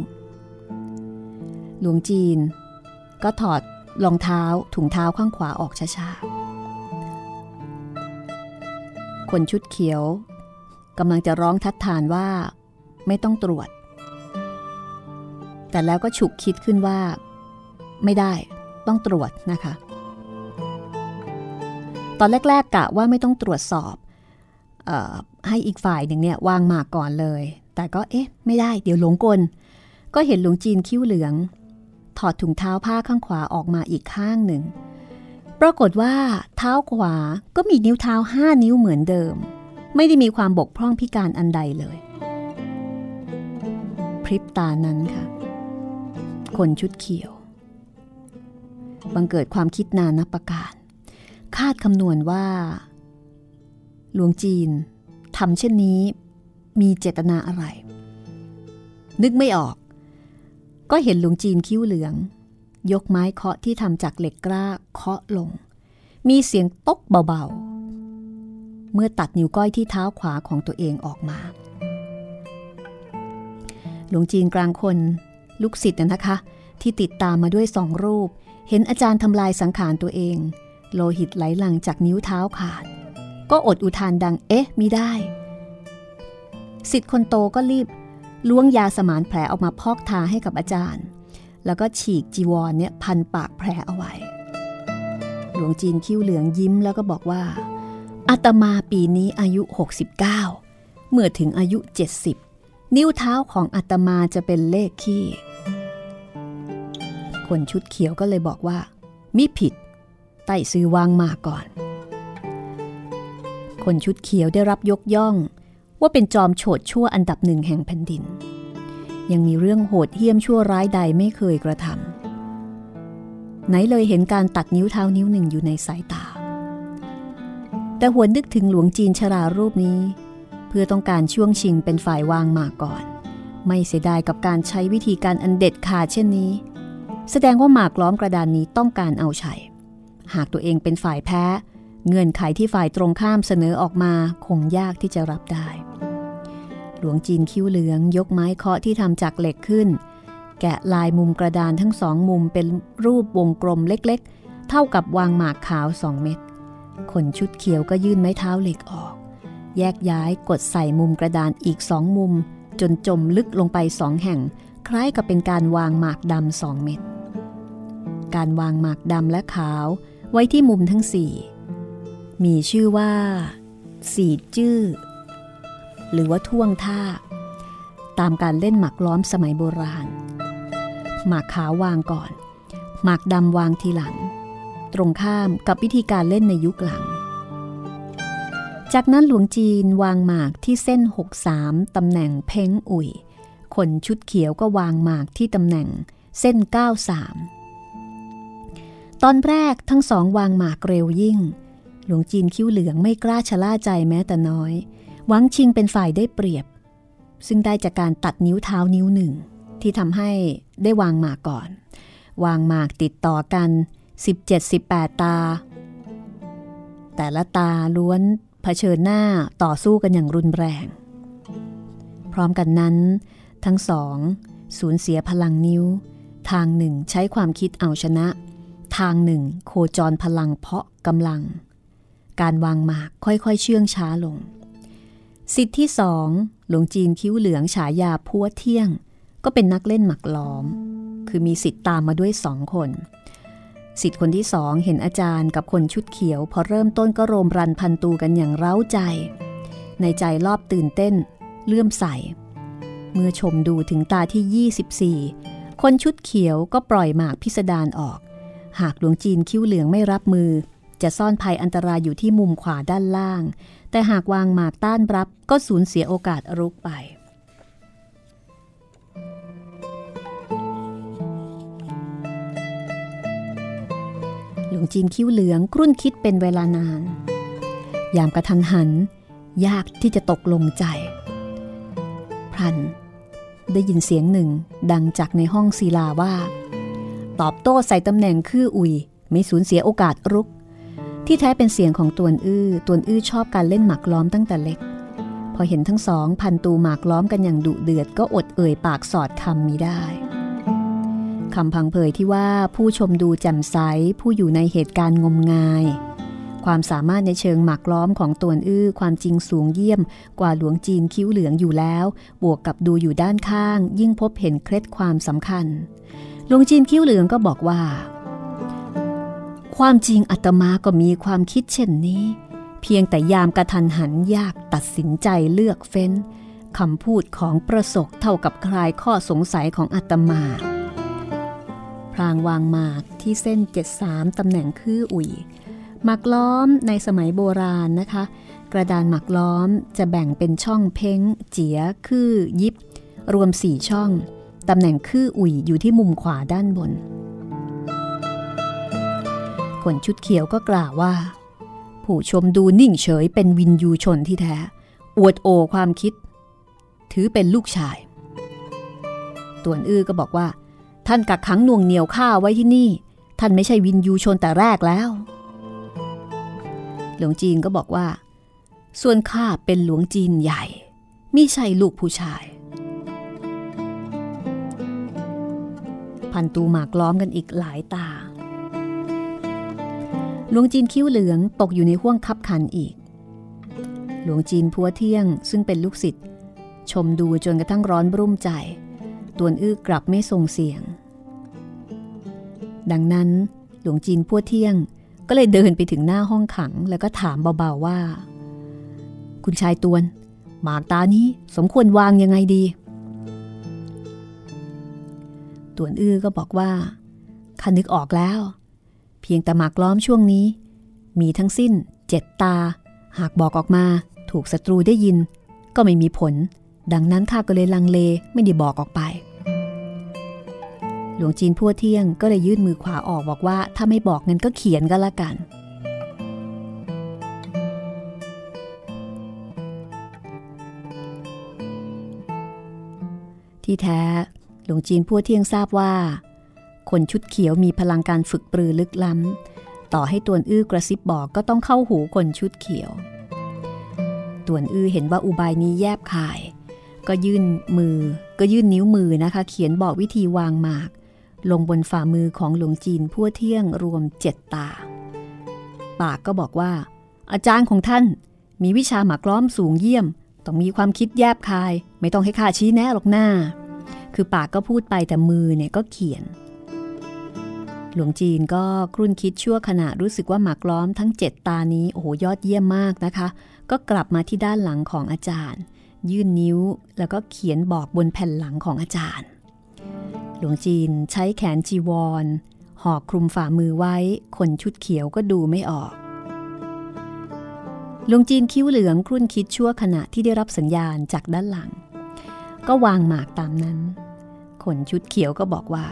หลวงจีน ก็ถอด รองเท้าถุงเท้าข้างขวาออกช้าๆ คนชุดเขียวกำลังจะร้องทัดทานว่าไม่ต้องตรวจ แต่แล้วก็ฉุกคิดขึ้นว่า ไม่ได้ต้องตรวจนะคะ ตอนแรกๆกะว่าไม่ต้องตรวจสอบออให้อีกฝ่ายหนึ่งเนี่ยวางหมากก่อนเลย แต่ก็เอ๊ะ ไม่ได้เดี๋ยวหลงกล ก็เห็นหลวงจีนคิ้วเหลือง ถอดถุงเท้าผ้าข้างขวาออกมาอีกข้างหนึ่ง ปรากฏว่าเท้าขวาก็มีนิ้วเท้าห้านิ้วเหมือนเดิม ไม่ได้มีความบกพร่องพิการอันใดเลย พริบตานั้นค่ะ คนชุดเขียว บังเกิดความคิดนานับประการ คาดคำนวณว่า หลวงจีนทำเช่นนี้มีเจตนาอะไร นึกไม่ออก ก็เห็นหลวงจีนคิ้วเหลือง ยกไม้เคาะที่ทำจากเหล็กกล้าเคาะลง มีเสียงตกเบาๆ เมื่อตัดนิ้วก้อยที่เท้าขวาของตัวเองออกมา หลวงจีนกลางคนลูกศิษย์นะคะ ที่ติดตามมาด้วยสองรูป เห็นอาจารย์ทำลายสังขารตัวเอง โลหิตไหลหลั่งจากนิ้วเท้าขาด ก็อดอุทานดังเอ๊ะมิได้สิทธิ์คนโตก็รีบ ล้วงยาสมานแผลออกมาพอกทาให้กับอาจารย์ แล้วก็ฉีกจีวรเนี่ยพันปากแผลเอาไว้ หลวงจีนคิ้วเหลืองยิ้มแล้วก็บอกว่าอาตมาปีนี้อายุ 69 เมื่อถึงอายุ 70 นิ้วเท้าของอาตมาจะเป็นเลขขี้คนชุดเขียวก็เลยบอกว่า มิผิด ไต่ซื้อวางมาก่อน คนชุดเขียวได้รับยกย่อง ว่าเป็นจอมโฉดชั่วอันดับหนึ่งแห่งแผ่นดิน ยังมีเรื่องโหดเหี้ยมชั่วร้ายใดไม่เคยกระทำไหนเลยเห็นการตัดนิ้วเท้านิ้วหนึ่งอยู่ในสายตา แต่หวนนึกถึงหลวงจีนชรารูปนี้ เพื่อต้องการช่วงชิงเป็นฝ่ายวางมาก่อน ไม่เสียดายกับการใช้วิธีการอันเด็ดขาดเช่นนี้ แสดงว่าหมากล้อมกระดานนี้ต้องการเอาชัยหากตัวเองเป็นฝ่ายแพ้ เงื่อนไขที่ฝ่ายตรงข้ามเสนอออกมาคงยากที่จะรับได้ หลวงจีนคิ้วเหลืองยกไม้เคาะที่ทำจากเหล็กขึ้น แกะลายมุมกระดานทั้งสองมุมเป็นรูปวงกลมเล็กๆ เท่ากับวางหมากขาวสองเม็ดคนชุดเขียวก็ยื่นไม้เท้าเหล็กออก แยกย้ายกดใส่มุมกระดานอีกสองมุม จนจมลึกลงไปสองแห่ง คล้ายกับเป็นการวางหมากดำสองเม็ดการวางหมากดำและขาวไว้ที่มุมทั้งสี่ มีชื่อว่า สีจื้อ หรือว่าท่วงท่า ตามการเล่นหมากล้อมสมัยโบราณ หมากขาววางก่อน หมากดำวางทีหลัง ตรงข้ามกับวิธีการเล่นในยุคหลัง จากนั้นหลวงจีนวางหมากที่เส้น 63 ตำแหน่งเพ้งอุ่ย คนชุดเขียวก็วางหมากที่ตำแหน่งเส้น 93 ตอนแรกทั้งสองวางหมากเร็วยิ่ง หลวงจีนคิ้วเหลืองไม่กล้าชะล่าใจแม้แต่น้อย หวังชิงเป็นฝ่ายได้เปรียบ ซึ่งได้จากการตัดนิ้วเท้านิ้วหนึ่ง ที่ทำให้ได้วางหมากก่อน วางหมากติดต่อกัน 17-18 ตา แต่ละตาล้วนเผชิญหน้าต่อสู้กันอย่างรุนแรง พร้อมกันนั้น ทั้งสองสูญเสียพลังนิ้ว ทางหนึ่งใช้ความคิดเอาชนะ ทางหนึ่งโคจรพลังเพาะกำลัง การวางหมากค่อยๆ เชื่องช้าลง สิทธิ์ที่สองหลวงจีนคิ้วเหลืองฉายาพัวเที่ยง ก็เป็นนักเล่นหมักล้อม คือมีสิทธิ์ตามมาด้วยสองคนสิทธิ์คนที่สองเห็นอาจารย์กับคนชุดเขียว พอเริ่มต้นก็โรมรันพันตูกันอย่างเร้าใจ ในใจรอบตื่นเต้น เลื่อมใส เมื่อชมดูถึงตาที่ 24 คนชุดเขียวก็ปล่อยหมากพิสดารออก หากหลวงจีนคิ้วเหลืองไม่รับมือ จะซ่อนภัยอันตรายอยู่ที่มุมขวาด้านล่าง แต่หากวางหมากต้านรับก็สูญเสียโอกาสรุกไป หลวงจีนคิ้วเหลืองกรุ่นคิดเป็นเวลานาน ยามกระทันหัน ยากที่จะตกลงใจ พรัน ได้ยินเสียงหนึ่งดังจากในห้องศิลาว่า ตอบโต้ใส่ตำแหน่งคืออุยไม่สูญเสียโอกาสรุก ที่แท้เป็นเสียงของตวนอื้อตวนอื้อชอบการเล่นหมากล้อมตั้งแต่เล็ก พอเห็นทั้งสองพันตูหมากล้อมกันอย่างดุเดือดก็อดเอ่ยปากสอดคำมีได้คำพังเพยที่ว่าผู้ชมดูแจ่มใสผู้อยู่ในเหตุการณ์งมงาย ความสามารถในเชิงหมากล้อมของตวนอื้อความจริงสูงเยี่ยมกว่าหลวงจีนคิ้วเหลืองอยู่แล้ว บวกกับดูอยู่ด้านข้าง ยิ่งพบเห็นเคล็ดความสำคัญ หลวงจีนคิ้วเหลืองก็บอกว่า ความจริงอาตมาก็มีความคิดเช่นนี้ เพียงแต่ยามกระทันหันยากตัดสินใจเลือกเฟ้นคำพูดของประสกเท่ากับคลายข้อสงสัยของอาตมา พรางวางหมากที่เส้น 73ตำแหน่งคืออุยหมากล้อมในสมัยโบราณนะคะ กระดานหมากล้อมจะแบ่งเป็นช่องเพ้ง เจียคือยิบ รวมสี่ช่อง ตำแหน่งคืออุยอยู่ที่มุมขวาด้านบน คนชุดเขียวก็กล่าวว่า ผู้ชมดูนิ่งเฉยเป็นวินยูชนที่แท้ อวดโอความคิด ถือเป็นลูกชายตวนอื้อก็บอกว่า ท่านกักขังน่วงเหนียวข้าไว้ที่นี่ ท่านไม่ใช่วินยูชนแต่แรกแล้ว หลวงจีนก็บอกว่า ส่วนข้าเป็นหลวงจีนใหญ่มิใช่ลูกผู้ชายพันตูหมากล้อมกันอีกหลายตา หลวงจีนคิ้วเหลืองตกอยู่ในห่วงคับขันอีก หลวงจีนพัวเที่ยงซึ่งเป็นลูกศิษย์ชมดูจนกระทั่งร้อนรุ่มใจ ตวนอื้อกลับไม่ส่งเสียง ดังนั้นหลวงจีนพัวเที่ยงก็เลยเดินไปถึงหน้าห้องขังแล้วก็ถามเบาๆว่า คุณชายตวน หมากตานี้สมควรวางยังไงดี ตวนอื้อก็บอกว่าข้านึกออกแล้ว พียงแต่หมากล้อมช่วงนี้ มีทั้งสิ้นเจ็ดตา หากบอกออกมาถูกศัตรูได้ยิน ก็ไม่มีผล ดังนั้นข้าก็เลยลังเลไม่ได้บอกออกไป หลวงจีนพัวเที่ยงก็เลยยื่นมือขวาออกบอกว่าถ้าไม่บอกงั้นก็เขียนก็แล้วกัน ที่แท้หลวงจีนพัวเที่ยงทราบว่า คนชุดเขียวมีพลังการฝึกปรือลึกล้ำ ต่อให้ตวนอื้อกระซิบบอกก็ต้องเข้าหูคนชุดเขียว ตวนอื้อเห็นว่าอุบายนี้แยบคาย ก็ยื่นมือ ก็ยื่นนิ้วมือนะคะ เขียนบอกวิธีวางหมาก ลงบนฝ่ามือของหลวงจีนพัวเที่ยงรวมเจ็ดตา ปากก็บอกว่า อาจารย์ของท่านมีวิชาหมากล้อมสูงเยี่ยม ต้องมีความคิดแยบคาย ไม่ต้องให้ข้าชี้แนะหรอกหน้า คือปากก็พูดไปแต่มือเนี่ยก็เขียน หลวงจีนก็ครุ่นคิดชั่วขณะรู้สึกว่าหมากล้อมทั้งเจ็ดตานี้ โอ้โหยอดเยี่ยมมากนะคะ ก็กลับมาที่ด้านหลังของอาจารย์ ยื่นนิ้วแล้วก็เขียนบอกบนแผ่นหลังของอาจารย์ หลวงจีนใช้แขนจีวรห่อคลุมฝ่ามือไว้คนชุดเขียวก็ดูไม่ออกหลวงจีนคิ้วเหลืองครุ่นคิดชั่วขณะที่ได้รับสัญญาณจากด้านหลัง ก็วางหมากตามนั้นคนชุดเขียวก็บอกว่า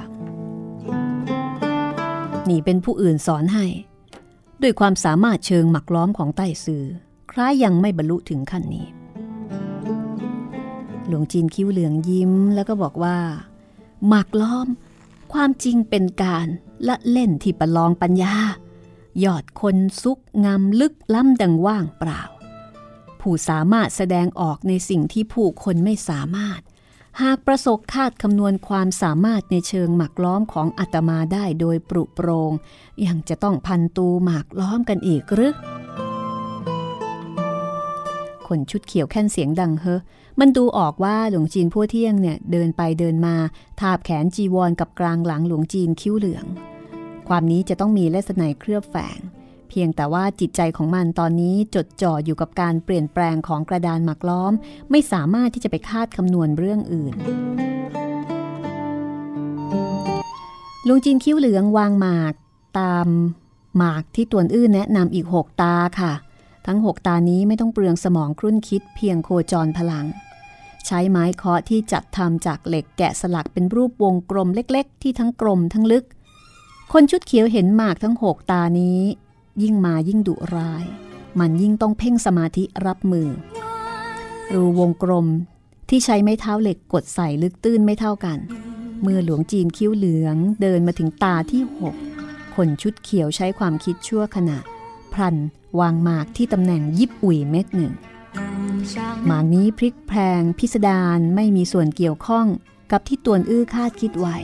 นี่เป็นผู้อื่นสอนให้ ด้วยความสามารถเชิงหมักล้อมของใต้ซือคล้ายยังไม่บรรลุถึงขั้นนี้ หลวงจีนคิ้วเหลืองยิ้มแล้วก็บอกว่าหมักล้อม ความจริงเป็นการละเล่นที่ประลองปัญญา ยอดคนซุกงามลึกล้ำดังว่างเปล่า ผู้สามารถแสดงออกในสิ่งที่ผู้คนไม่สามารถ หากประสบคาดคำนวณความสามารถในเชิงหมักล้อมของอาตมาได้โดยปรุโปรง ยังจะต้องพันตูหมากล้อมกันอีกหรือ คนชุดเขียวแค่นเสียงดังเฮมันดูออกว่าหลวงจีนพัวเที่ยงเนี่ยเดินไปเดินมา ทาบแขนจีวรกับกลางหลังหลวงจีนคิ้วเหลือง ความนี้จะต้องมีเลสไนเคลือบแฝง เพียงแต่ว่าจิตใจของมันตอนนี้จดจ่ออยู่กับการเปลี่ยนแปลงของกระดานหมักล้อม ไม่สามารถที่จะไปคาดคำนวณเรื่องอื่นลุงจีนคิ้วเหลืองวางหมากตามหมากที่ตวนอื้นแนะนำอีกหกตาค่ะ ทั้งหกตานี้ไม่ต้องเปลืองสมองครุ่นคิดเพียงโคจรพลัง ใช้ไม้เคาะที่จัดทำจากเหล็กแกะสลักเป็นรูปวงกลมเล็ก ๆ ที่ทั้งกลมทั้งลึก คนชุดเขียวเห็นหมากทั้งหกตานี้ ยิ่งมายิ่งดุร้าย มันยิ่งต้องเพ่งสมาธิรับมือ รูวงกลมที่ใช้ไม้เท้าเหล็กกดใส่ลึกตื้นไม่เท่ากัน เมื่อหลวงจีนคิ้วเหลืองเดินมาถึงตาที่หกคนชุดเขียวใช้ความคิดชั่วขณะ พลันวางหมากที่ตำแหน่งยิบอุ่ยเม็ดหนึ่งหมากนี้พลิกแพงพิสดารไม่มีส่วนเกี่ยวข้องกับที่ตวนอื้อคาดคิดไว้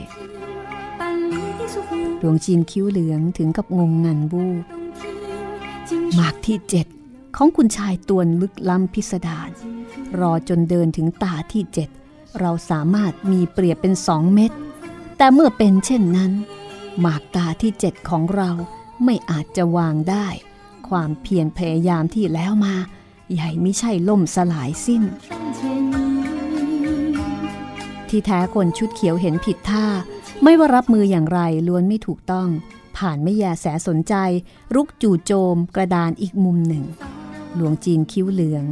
หลวงจีนคิ้วเหลืองถึงกับงงงันบูบ มากที่เจ็ดของคุณชายตัวนลึกล้ำพิสดารรอจนเดินถึงตาที่เจ็ดเราสามารถมีเปรียบเป็นสองเม็ดแต่เมื่อเป็นเช่นนั้นหมากตาที่เจ็ดของเราไม่อาจจะวางได้ ความเพียรพยายามที่แล้วมา ใหญ่ไม่ใช่ล่มสลายสิ้น ที่แท้คนชุดเขียวเห็นผิดท่า ไม่ว่ารับมืออย่างไรล้วนไม่ถูกต้อง ผ่านไม่แยแสสนใจ รุกจู่โจมกระดานอีกมุมหนึ่ง หลวงจีนคิ้วเหลือง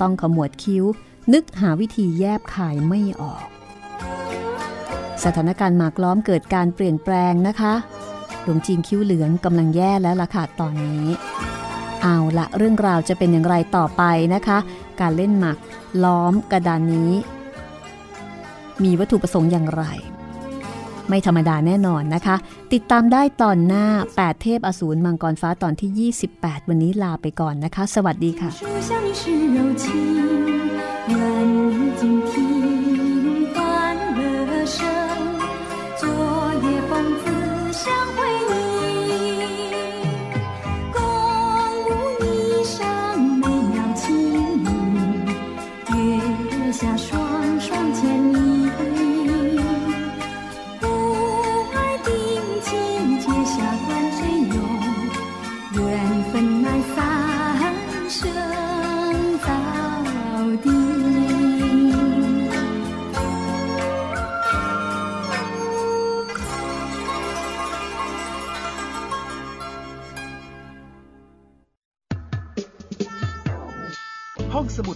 ต้องขมวดคิ้ว นึกหาวิธีแยบขายไม่ออก สถานการณ์หมากล้อมเกิดการเปลี่ยนแปลงนะคะ หลวงจีนคิ้วเหลืองกำลังแย่แล้วล่ะค่ะตอนนี้ เอาละเรื่องราวจะเป็นอย่างไรต่อไปนะคะ การเล่นหมากล้อมกระดานนี้ มีวัตถุประสงค์อย่างไร ไม่ธรรมดาแน่นอนนะคะ ติดตามได้ตอนหน้า 8 เทพอสูรมังกรฟ้าตอนที่ 28 วันนี้ลาไปก่อนนะคะ สวัสดีค่ะ